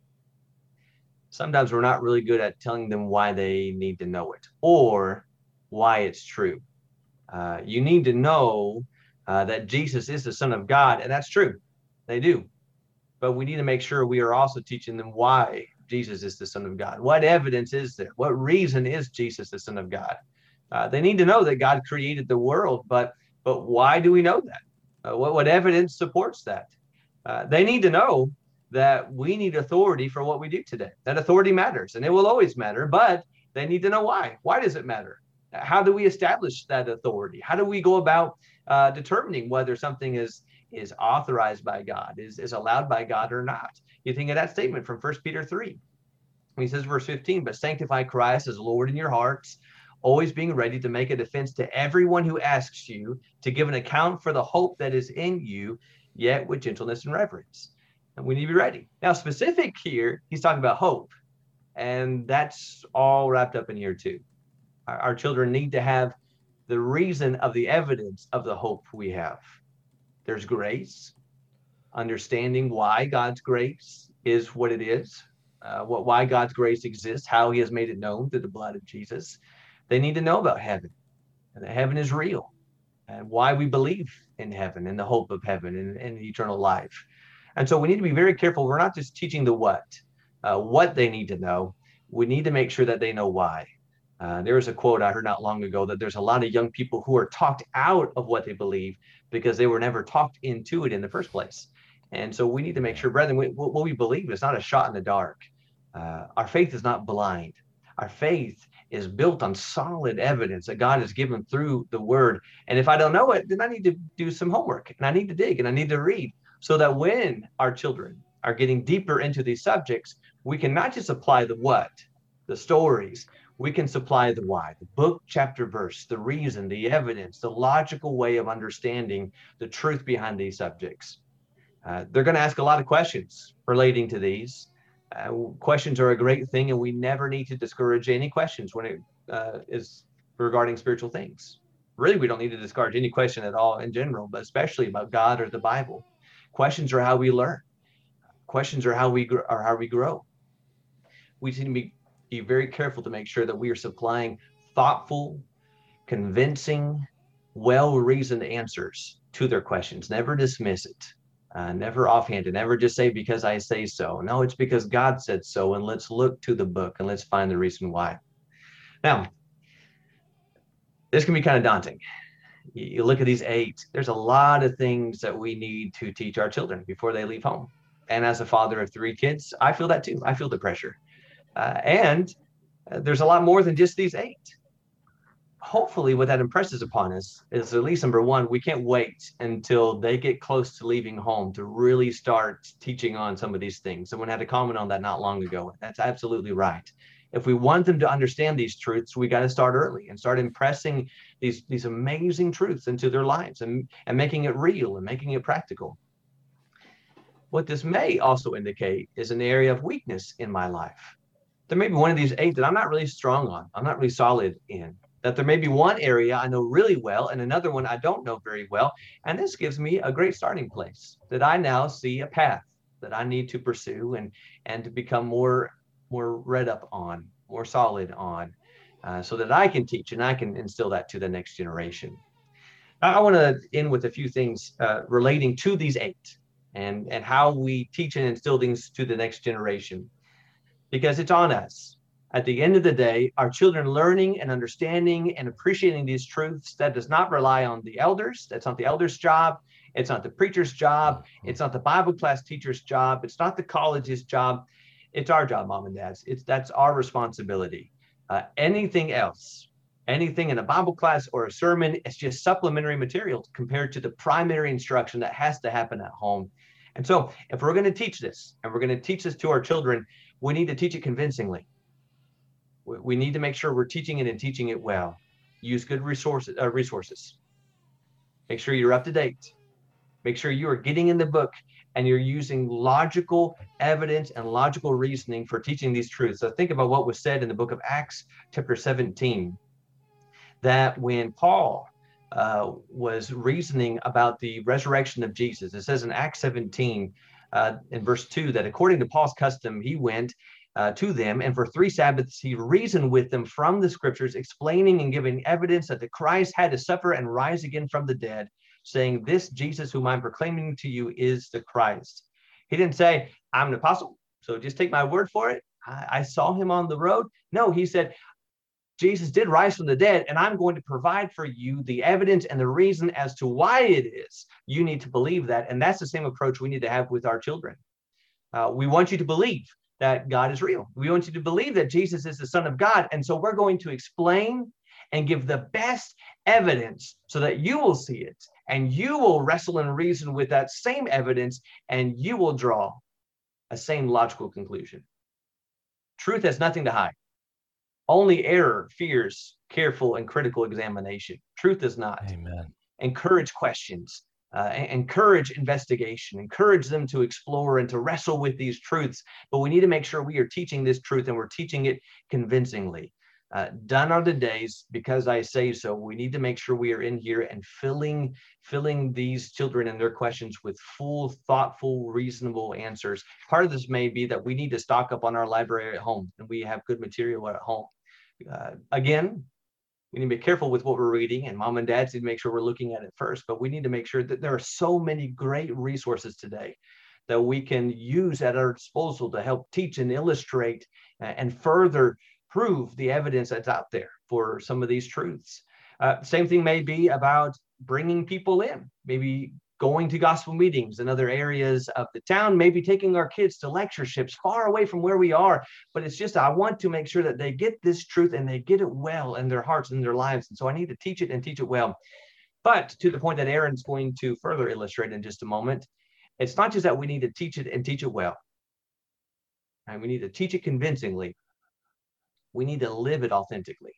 Sometimes we're not really good at telling them why they need to know it or why it's true. Uh, you need to know uh, that Jesus is the Son of God, and that's true. They do. But we need to make sure we are also teaching them why Jesus is the Son of God. What evidence is there? What reason is Jesus the Son of God? Uh, they need to know that God created the world, but but why do we know that? Uh, what what evidence supports that? Uh, they need to know that we need authority for what we do today. That authority matters, and it will always matter. But they need to know why. Why does it matter? How do we establish that authority? How do we go about uh, determining whether something is is authorized by God, is is allowed by God or not? You think of that statement from First Peter three. He says, verse 15, but sanctify Christ as Lord in your hearts, always being ready to make a defense to everyone who asks you to give an account for the hope that is in you, yet with gentleness and reverence. And we need to be ready. Now, specific here, he's talking about hope, and that's all wrapped up in here too. Our, our children need to have the reason of the evidence of the hope we have. There's grace, understanding why God's grace is what it is, uh, what why God's grace exists, how He has made it known through the blood of Jesus. They need to know about heaven, and that heaven is real, and why we believe in heaven and the hope of heaven and, and eternal life. And so we need to be very careful. We're not just teaching the what, uh, what they need to know. We need to make sure that they know why. Uh, there was a quote I heard not long ago that there's a lot of young people who are talked out of what they believe because they were never talked into it in the first place. And so we need to make sure, brethren, we, what we believe is not a shot in the dark. Uh, our faith is not blind. Our faith is built on solid evidence that God has given through the word. And if I don't know it, then I need to do some homework and I need to dig and I need to read so that when our children are getting deeper into these subjects, we can not just apply the what, the stories, we can supply the why, the book, chapter, verse, the reason, the evidence, the logical way of understanding the truth behind these subjects. Uh, they're going to ask a lot of questions relating to these. Uh, questions are a great thing, and we never need to discourage any questions when it uh, is regarding spiritual things. Really, we don't need to discourage any question at all in general, but especially about God or the Bible. Questions are how we learn. Questions are how we are how we grow. We need to be, be very careful to make sure that we are supplying thoughtful, convincing, well-reasoned answers to their questions. Never dismiss it. Uh, never offhanded. Never just say because I say so. No, it's because God said so. And let's look to the book and let's find the reason why. Now, this can be kind of daunting. You look at these eight. There's a lot of things that we need to teach our children before they leave home. And as a father of three kids, I feel that too. I feel the pressure. Uh, and uh, there's a lot more than just these eight. Hopefully, what that impresses upon us is at least number one, we can't wait until they get close to leaving home to really start teaching on some of these things. Someone had a comment on that not long ago. That's absolutely right if we want them to understand these truths, we got to start early and start impressing these these amazing truths into their lives and, and making it real and making it practical. What this may also indicate is an area of weakness in my life. There may be one of these eight that I'm not really strong on, I'm not really solid in. That there may be one area I know really well and another one I don't know very well. And this gives me a great starting place that I now see a path that I need to pursue and, and to become more more read up on, more solid on, uh, so that I can teach and I can instill that to the next generation. I want to end with a few things uh, relating to these eight and, and how we teach and instill things to the next generation, because it's on us. At the end of the day, our children learning and understanding and appreciating these truths, that does not rely on the elders. That's not the elders' job. It's not the preacher's job. It's not the Bible class teacher's job. It's not the college's job it's our job, mom and dads. It's that's our responsibility. Uh, anything else, anything in a Bible class or a sermon, it's just supplementary material compared to the primary instruction that has to happen at home. And so, if we're going to teach this and we're going to teach this to our children, we need to teach it convincingly. We, we need to make sure we're teaching it and teaching it well. Use good resources. Uh, resources. Make sure you're up to date. Make sure you are getting in the book and you're using logical evidence and logical reasoning for teaching these truths. So think about what was said in the book of Acts, chapter 17, that when Paul uh, was reasoning about the resurrection of Jesus, it says in Acts 17, uh, in verse 2, that according to Paul's custom, he went uh, to them, and for three Sabbaths he reasoned with them from the scriptures, explaining and giving evidence that the Christ had to suffer and rise again from the dead saying, This Jesus whom I'm proclaiming to you is the Christ. He didn't say, I'm an apostle, so just take my word for it. I, I saw him on the road. No, he said, Jesus did rise from the dead, and I'm going to provide for you the evidence and the reason as to why it is you need to believe that. And that's the same approach we need to have with our children. Uh, we want you to believe that God is real. We want you to believe that Jesus is the Son of God. And so we're going to explain and give the best evidence so that you will see it and you will wrestle and reason with that same evidence and you will draw a same logical conclusion. Truth has nothing to hide. Only error fears careful and critical examination. Truth does not. Amen. Encourage questions, uh, encourage investigation, encourage them to explore and to wrestle with these truths. But we need to make sure we are teaching this truth and we're teaching it convincingly. Uh, done are the days because I say so. We need to make sure we are in here and filling filling these children and their questions with full, thoughtful, reasonable answers. Part of this may be that we need to stock up on our library at home and we have good material at home. Uh, again, we need to be careful with what we're reading, and mom and dads need to make sure we're looking at it first. But we need to make sure that there are so many great resources today that we can use at our disposal to help teach and illustrate and further prove the evidence that's out there for some of these truths. Uh, same thing may be about bringing people in, maybe going to gospel meetings in other areas of the town, maybe taking our kids to lectureships far away from where we are. But it's just, I want to make sure that they get this truth and they get it well in their hearts and their lives. And so I need to teach it and teach it well. But to the point that Aaron's going to further illustrate in just a moment, it's not just that we need to teach it and teach it well. And we need to teach it convincingly, we need to live it authentically.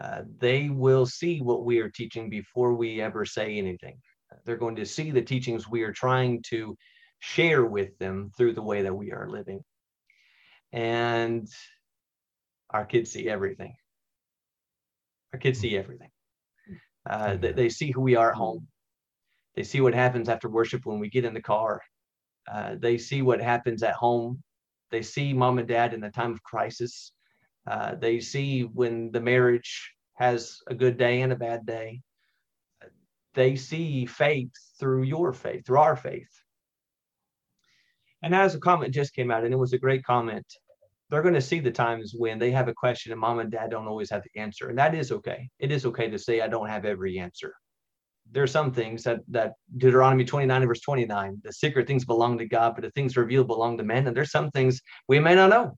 Uh, they will see what we are teaching before we ever say anything. They're going to see the teachings we are trying to share with them through the way that we are living. And our kids see everything. Our kids see everything. Uh, they, they, see who we are at home. They see what happens after worship when we get in the car. Uh, they see what happens at home. They see mom and dad in the time of crisis. Uh, they see when the marriage has a good day and a bad day. They see faith through your faith, through our faith. And as a comment just came out, and it was a great comment, they're going to see the times when they have a question and mom and dad don't always have the answer. And that is okay. It is okay to say, I don't have every answer. There are some things that, that Deuteronomy 29 and verse 29, the secret things belong to God, but the things revealed belong to men. And there's some things we may not know.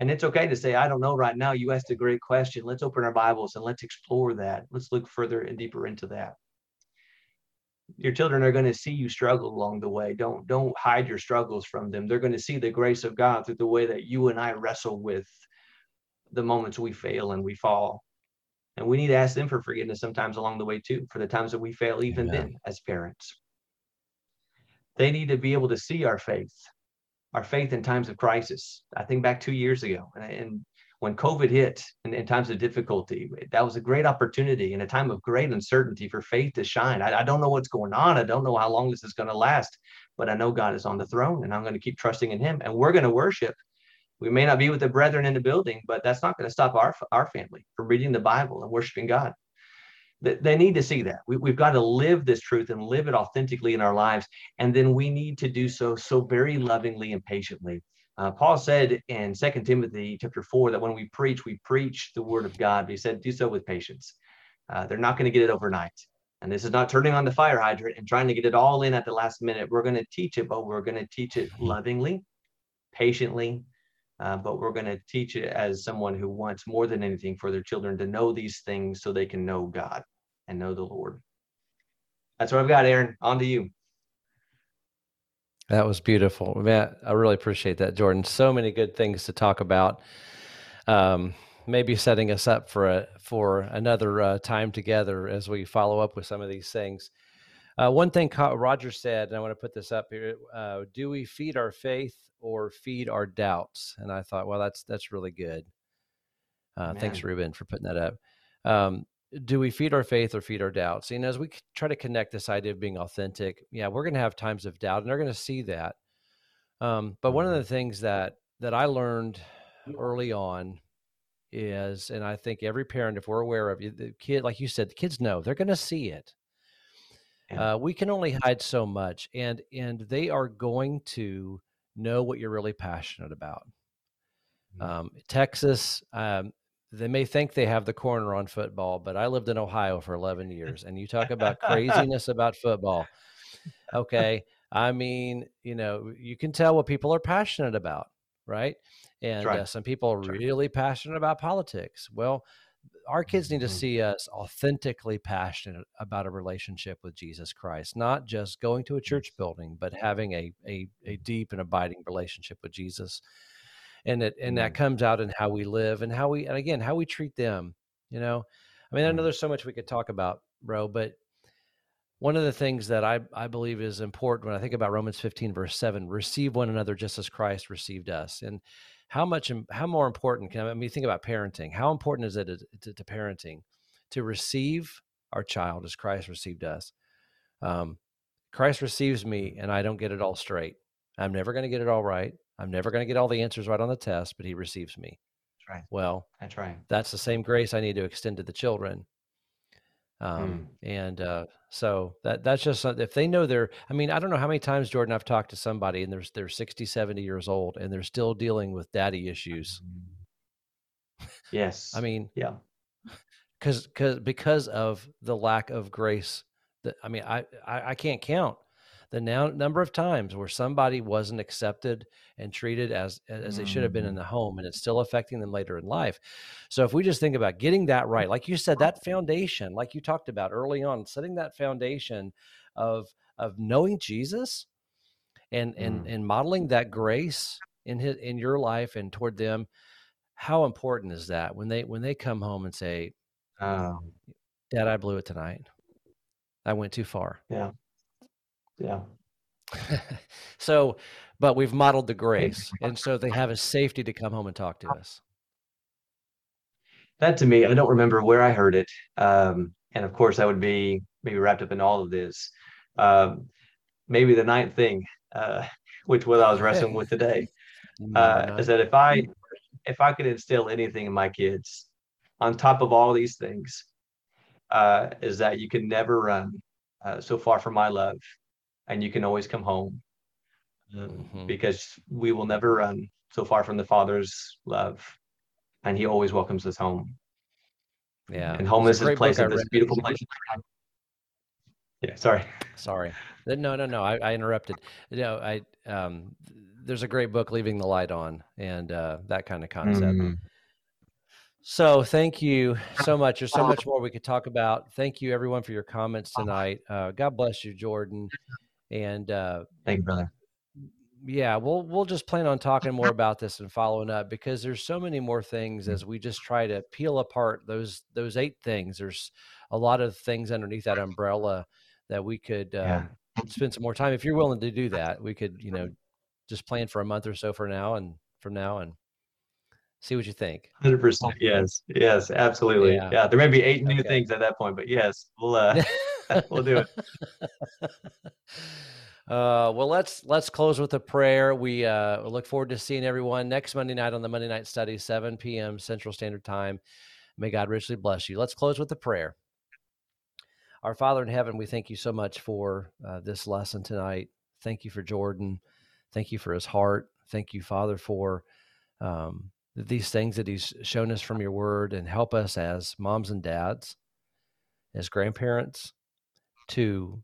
And it's okay to say, I don't know right now. You asked a great question. Let's open our Bibles and let's explore that. Let's look further and deeper into that. Your children are going to see you struggle along the way. Don't don't hide your struggles from them. They're going to see the grace of God through the way that you and I wrestle with the moments we fail and we fall. And we need to ask them for forgiveness sometimes along the way too, for the times that we fail even Amen. then as parents. They need to be able to see our faith our faith in times of crisis. I think back two years ago, and, and when COVID hit and in times of difficulty, that was a great opportunity in a time of great uncertainty for faith to shine. I, I don't know what's going on. I don't know how long this is going to last, but I know God is on the throne and I'm going to keep trusting in Him. And we're going to worship. We may not be with the brethren in the building, but that's not going to stop our, our family from reading the Bible and worshiping God they need to see that we, we've got to live this truth and live it authentically in our lives and then we need to do so so very lovingly and patiently uh, paul said in Second timothy chapter 4 that when we preach we preach the word of god but he said do so with patience uh, they're not going to get it overnight and this is not turning on the fire hydrant and trying to get it all in at the last minute we're going to teach it but we're going to teach it lovingly patiently uh, but we're going to teach it as someone who wants more than anything for their children to know these things so they can know God and know the Lord. That's what I've got, Aaron. On to you. That was beautiful. Man, I really appreciate that, Jordan. So many good things to talk about. Um, maybe setting us up for a for another uh, time together as we follow up with some of these things. Uh, one thing Roger said, and I want to put this up here: uh, Do we feed our faith or feed our doubts? And I thought, well, that's that's really good. Uh, thanks, Ruben, for putting that up. Um, do we feed our faith or feed our doubts? And as we try to connect this idea of being authentic, yeah, we're going to have times of doubt, and they're going to see that. Um, but one of mm-hmm. the things that that I learned early on is, and I think every parent, if we're aware of the kid, like you said, the kids know they're going to see it. Uh, we can only hide so much, and and they are going to know what you're really passionate about. Mm-hmm. Um, Texas, um, they may think they have the corner on football, but I lived in Ohio for 11 years, and you talk about craziness about football. Okay, I mean, you know, you can tell what people are passionate about, right? And right. uh, some people are really passionate about politics. Well, our kids need to mm-hmm. see us authentically passionate about a relationship with Jesus Christ, not just going to a church building, but having a a, a deep and abiding relationship with Jesus. And it and that comes out in how we live and how we and again how we treat them. You know, I mean, I know there's so much we could talk about, bro, but one of the things that I, I believe is important when I think about Romans 15, verse 7, receive one another just as Christ received us. And how much how more important can I, mean think about parenting. How important is it to, to, parenting to receive our child as christ received us? Um, christ receives me and i don't get it all straight. I'm never going to get it all right i'm never going to get all the answers right on the test but he receives me that's right well that's right that's the same grace i need to extend to the children um, mm. And uh, so that that's just if they know they're. I mean, I don't know how many times Jordan I've talked to somebody and they're they're 60, 70 years old and they're still dealing with daddy issues. Yes. I mean, yeah. Because because because of the lack of grace that I mean I I, I can't count the now, number of times where somebody wasn't accepted and treated as as they should have been in mm. the home and it's still affecting them later in life. So if we just think about getting that right like you said that foundation like you talked about early on setting that foundation of of knowing jesus and and mm. and modeling that grace in his in your life and toward them how important is that when they when they come home and say um, dad i blew it tonight. I went too far. Yeah yeah. so, but we've modeled the grace, and so they have a safety to come home and talk to us. That to me, I don't remember where I heard it, um, and of course, I would be maybe wrapped up in all of this. Um, maybe the ninth thing, uh, which what I was wrestling with today, uh, is that if I if I could instill anything in my kids, on top of all these things, uh, is that you can never run uh, so far from my love and you can always come home um, mm-hmm. because we will never run so far from the Father's love, and He always welcomes us home. Yeah, and home is His place this beautiful place. Yeah, sorry. Sorry. No, no, no. I, I interrupted. You know, I um, there's a great book, Leaving the Light On, and uh, that kind of concept. Mm. So thank you so much. There's so much more we could talk about. Thank you everyone for your comments tonight. Uh, God bless you, Jordan. And uh, Thank you, brother. yeah, we'll we'll just plan on talking more about this and following up because there's so many more things as we just try to peel apart those those eight things. There's a lot of things underneath that umbrella that we could uh, Yeah. spend some more time. If you're willing to do that, we could you know just plan for a month or so for now and from now and see what you think. Hundred percent. Yes. Yes. Absolutely. Yeah. Yeah. There may be eight new Okay. things at that point, but yes, we'll uh, we'll do it. Uh, well, let's let's close with a prayer. We uh, look forward to seeing everyone next Monday night on the Monday Night Study, 7 p.m. Central Standard Time. May God richly bless you. Let's close with a prayer. Our Father in heaven, we thank you so much for uh, this lesson tonight. Thank you for Jordan. Thank you for his heart. Thank you, Father, for um, these things that he's shown us from your word and help us as moms and dads, as grandparents, to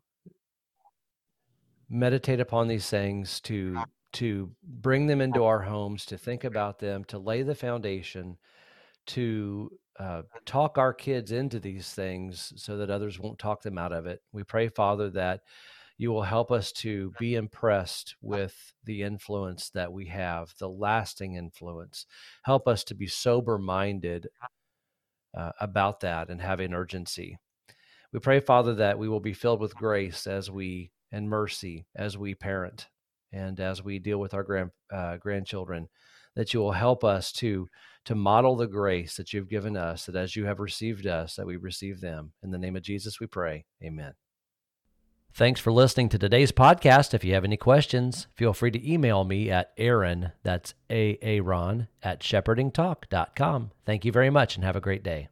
meditate upon these things to to bring them into our homes to think about them to lay the foundation to uh, talk our kids into these things so that others won't talk them out of it. We pray father that you will help us to be impressed with the influence that we have the lasting influence. Help us to be sober minded uh, about that and have an urgency we pray father that we will be filled with grace as we and mercy as we parent and as we deal with our grand uh, grandchildren that you will help us to to model the grace that you've given us that as you have received us that we receive them. In the name of jesus we pray. Amen. Thanks for listening to today's podcast. If you have any questions feel free to email me at aaron that's a aaron at shepherdingtalk.com thank you very much and have a great day